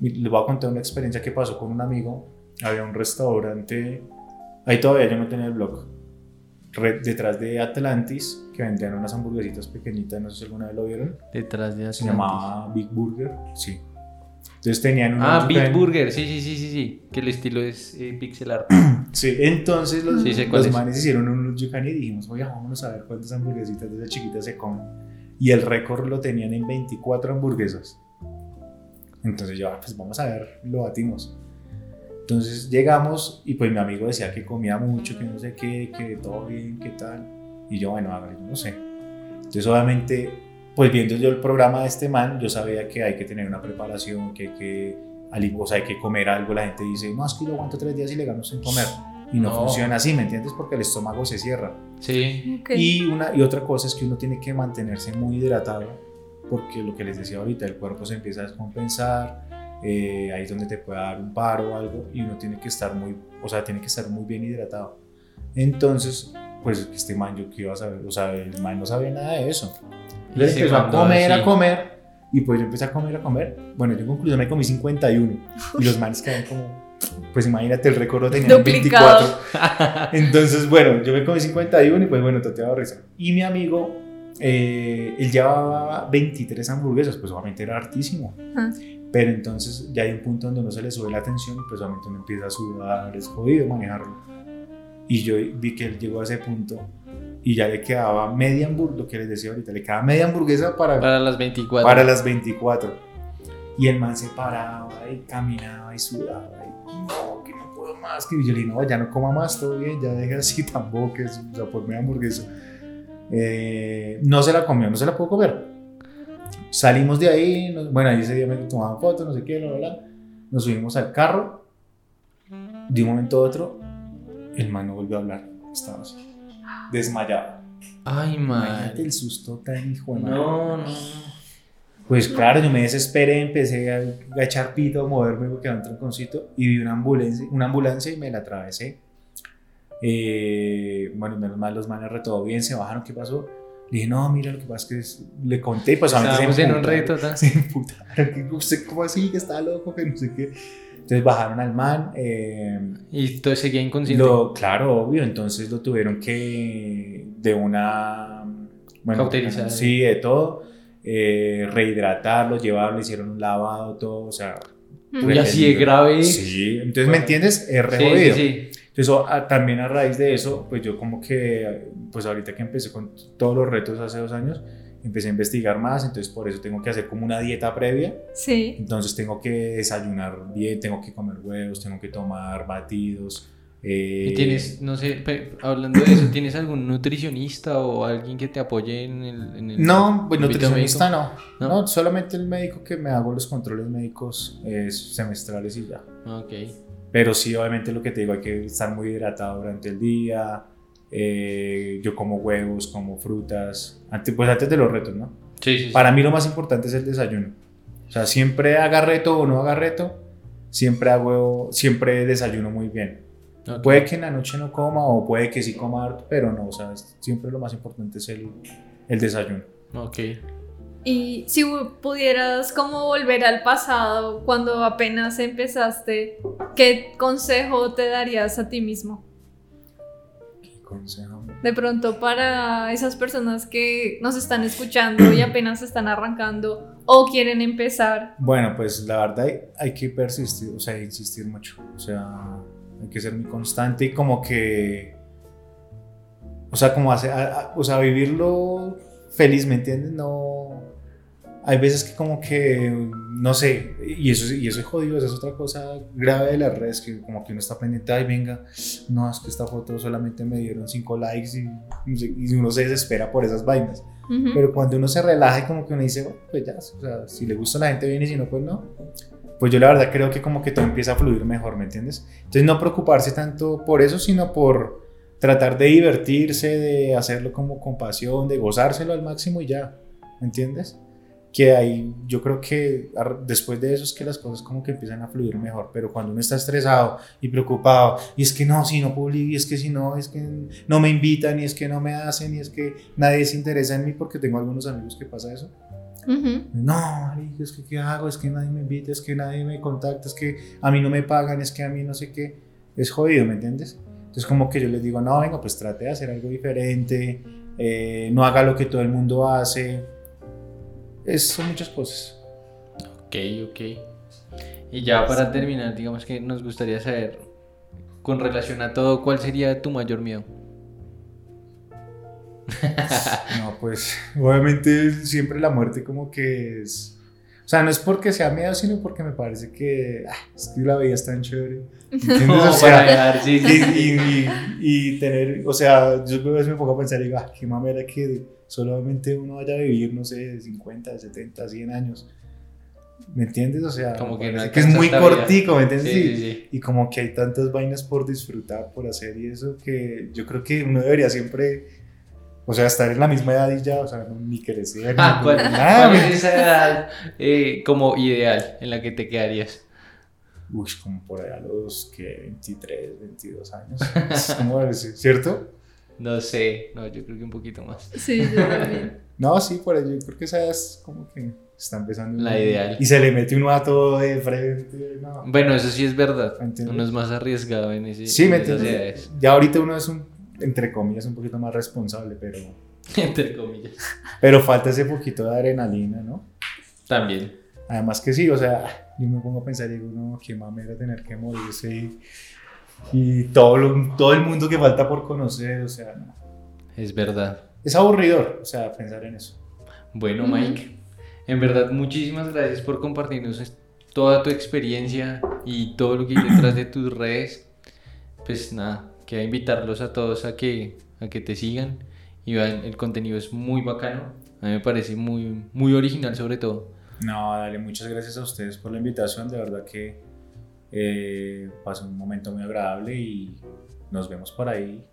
Les voy a contar una experiencia que pasó con un amigo. Había un restaurante, ahí todavía yo no tenía el blog, detrás de Atlantis, que vendían unas hamburguesitas pequeñitas, no sé si alguna vez lo vieron. Detrás de Se Atlantis. llamaba Big Burger, sí. Entonces tenían un Ah, Big Burger, sí, sí, sí, sí, sí. Que el estilo es eh, pixel art. Sí, entonces los, Sí, los es. manes hicieron un yucan y dijimos, oye, vámonos a ver cuántas hamburguesitas de esas chiquitas se comen. Y el récord lo tenían en 24 hamburguesas. Entonces yo, ah, pues vamos a ver, lo batimos. Entonces llegamos y pues mi amigo decía que comía mucho, que no sé qué, que todo bien, qué tal. Y yo, bueno, hágale, yo no sé. Entonces obviamente, pues viendo yo el programa de este man, yo sabía que hay que tener una preparación, que hay que, o sea, hay que comer algo. La gente dice, no, es que lo aguanto tres días y le gano sin comer. Y no, No. funciona así, ¿me entiendes? Porque el estómago se cierra. Sí. Ok. Y, una, y otra cosa es que uno tiene que mantenerse muy hidratado, porque lo que les decía ahorita, el cuerpo se empieza a descompensar, eh, ahí es donde te puede dar un paro o algo, y uno tiene que estar muy, o sea, tiene que estar muy bien hidratado. Entonces, pues este man yo que iba a saber, o sea, el man no sabía nada de eso. Y Le se empezó a comer, así. a comer, y pues yo empecé a comer, a comer. Bueno, yo en conclusión me comí 51, y los manes quedan como, pues imagínate, el récord lo tenían en Duplicado. 24. Entonces, bueno, yo me comí 51 y pues bueno, te daba risa. Y mi amigo, eh, él llevaba 23 hamburguesas, pues obviamente era hartísimo. Ajá. Pero entonces ya hay un punto donde uno se le sube la tensión y pues obviamente uno empieza a sudar, es jodido manejarlo. Y yo vi que él llegó a ese punto y ya le quedaba media hamburguesa, lo que les decía ahorita, le quedaba media hamburguesa para, Para las 24. para las 24. Y el man se paraba y caminaba y sudaba. Y no, que no puedo más. Que yo le dije, no, ya no coma más, todo bien, ya deje así tampoco, que es, o sea, por media hamburguesa. Eh, no se la comió, no se la pudo comer. Salimos de ahí, nos- bueno, ahí ese día me tomaban fotos, no sé qué, bla, bla, bla. Nos subimos al carro. De un momento a otro, el man no volvió a hablar. Estaba así, desmayado. Ay, Imagínate madre. el susto tan hijo de. No, no. Pues claro, yo me desesperé, empecé a, a echar pito, a moverme porque era un tronconcito y vi una ambulancia, una ambulancia y me la atravesé. Eh, bueno, menos mal los manes re todo bien, se bajaron, ¿qué pasó? Le dije, no, mira, lo que pasa es que es- le conté y pues a Estábamos en un reto, ¿tá? Se emputaron, que cómo así, que está loco, que no sé qué. Entonces bajaron al man. eh, Y todo seguía inconsciente. lo, claro, obvio, entonces lo tuvieron que de una... Bueno, Cauterizar. Sí, de todo. eh, rehidratarlo, llevarlo, hicieron un lavado, todo, o sea... Mm. Y así de grave. Sí, entonces, ¿me entiendes? Es re Sí, sí, jodido. sí. Entonces, a- también a raíz de eso, pues yo como que, pues ahorita que empecé con todos los retos hace dos años, empecé a investigar más, entonces por eso tengo que hacer como una dieta previa, Sí. entonces tengo que desayunar bien, tengo que comer huevos, tengo que tomar batidos, Eh, ¿Y tienes, no sé, hablando de eso, ¿tienes algún nutricionista o alguien que te apoye en el... En el No, pues nutricionista no. ¿No? no. solamente el médico que me hago los controles médicos eh, semestrales y ya. Ok. Pero sí, obviamente lo que te digo, hay que estar muy hidratado durante el día. Eh, yo como huevos, como frutas. Antes, pues antes de los retos, ¿no? Sí, sí, sí. Para mí lo más importante es el desayuno. O sea, siempre haga reto o no haga reto, siempre hago, siempre desayuno muy bien. Ok. Puede que en la noche no coma o puede que sí coma harto, pero no, o sea, siempre lo más importante es el, el desayuno. Ok. Y si pudieras como volver al pasado cuando apenas empezaste, ¿qué consejo te darías a ti mismo? De pronto para esas personas que nos están escuchando y apenas están arrancando o quieren empezar. Bueno, pues la verdad hay, hay que persistir, o sea, insistir mucho. O sea, hay que ser muy constante y como que, o sea, como hacer, a- a- o sea, vivirlo feliz, ¿me entiendes? No, hay veces que como que, no sé, y eso, y eso es jodido, esa es otra cosa grave de las redes, que como que uno está pendiente, ay, venga, no, es que esta foto solamente me dieron 5 likes y, y uno se desespera por esas vainas. Ujú. Pero cuando uno se relaja y como que uno dice, bueno, pues ya, o sea, si le gusta a la gente bien y si no, pues no. Pues yo la verdad creo que como que todo empieza a fluir mejor, ¿me entiendes? Entonces no preocuparse tanto por eso, sino por tratar de divertirse, de hacerlo como con pasión, de gozárselo al máximo y ya, ¿me entiendes? Que ahí yo creo que después de eso es que las cosas como que empiezan a fluir mejor, pero cuando uno está estresado y preocupado, y es que no, si no publico, y es que si no, es que no me invitan, y es que no me hacen, y es que nadie se interesa en mí porque tengo algunos amigos que pasa eso. Ujú. No, marica, es que ¿qué hago? Es que nadie me invita, es que nadie me contacta, es que a mí no me pagan, es que a mí no sé qué. Es jodido, ¿me entiendes? Entonces como que yo les digo, no, venga, pues trate de hacer algo diferente, eh, no haga lo que todo el mundo hace. Es, son muchas cosas. Ok, ok. Y ya para terminar, digamos que nos gustaría saber, con relación a todo, ¿cuál sería tu mayor miedo? No, pues obviamente siempre la muerte como que es... O sea, no es porque sea miedo, sino porque me parece que, ah, es que la vida es tan chévere. ¿entiendes? O sea, y, y- y- y tener, o sea, yo a veces me pongo a pensar y digo, ah, qué mamera que solamente uno vaya a vivir, no sé, 50, 70, 100 años. ¿Me entiendes? O sea, Como que no que es muy vida. cortico, ¿me entiendes? Sí, Y- sí, sí. Y como que hay tantas vainas por disfrutar, por hacer y eso, que yo creo que uno debería siempre, o sea, estar en la misma edad y ya, o sea, ni crecer, Ah, ni ¿cuál, nada. cuál ¿me es esa edad eh, como ideal en la que te quedarías? Uy, como por allá a los que 23, 22 años. ¿cierto? No sé, no, yo creo que un poquito más. Sí, yo también. No, sí, por ello. Yo creo que esa es como que está empezando. La ideal. Y se le mete uno a todo de frente. No. Bueno, eso sí es verdad. ¿Entiendes? Uno es más arriesgado en ese Sí, me en esas edades, Ya ahorita uno es un, entre comillas, un poquito más responsable, pero, entre comillas. pero falta ese poquito de adrenalina, ¿no? También. Además que sí, o sea, yo me pongo a pensar y digo, no, qué mamera tener que morirse y, todo, lo- todo el mundo que falta por conocer, o sea, no. Es verdad. Es aburridor, o sea, pensar en eso. Bueno. Mike, en verdad muchísimas gracias por compartirnos toda tu experiencia y todo lo que hay detrás de tus redes. Pues nada, queda invitarlos a todos a que, a que te sigan y vean, el contenido es muy bacano. A mí me parece muy, muy original sobre todo. No, dale, muchas gracias a ustedes por la invitación. De verdad que eh, pasó un momento muy agradable y nos vemos por ahí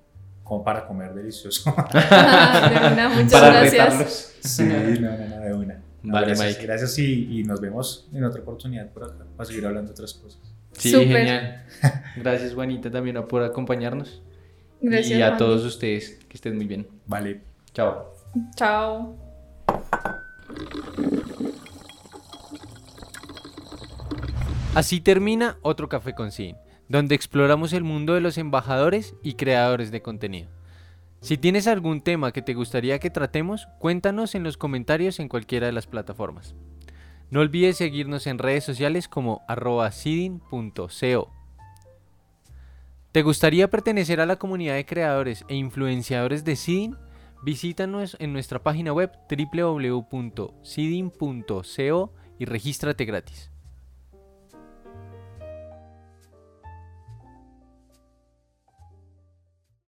como para comer delicioso. de una, muchas Para gracias. retarlos. sí, no, no, no, de una. No, Vale, gracias, Mike. Gracias y, y nos vemos en otra oportunidad por acá para seguir hablando de otras cosas. Sí, Súper. genial. Gracias, Juanita, también por acompañarnos. Gracias. y a Juan. todos ustedes, que estén muy bien. Vale. Chao. Chao. Así termina otro café con Sin, donde exploramos el mundo de los embajadores y creadores de contenido. Si tienes algún tema que te gustaría que tratemos, cuéntanos en los comentarios en cualquiera de las plataformas. No olvides seguirnos en redes sociales como arroba sidin.co. ¿Te gustaría pertenecer a la comunidad de creadores e influenciadores de Sidin? Visítanos en nuestra página web www.sidin.co y regístrate gratis.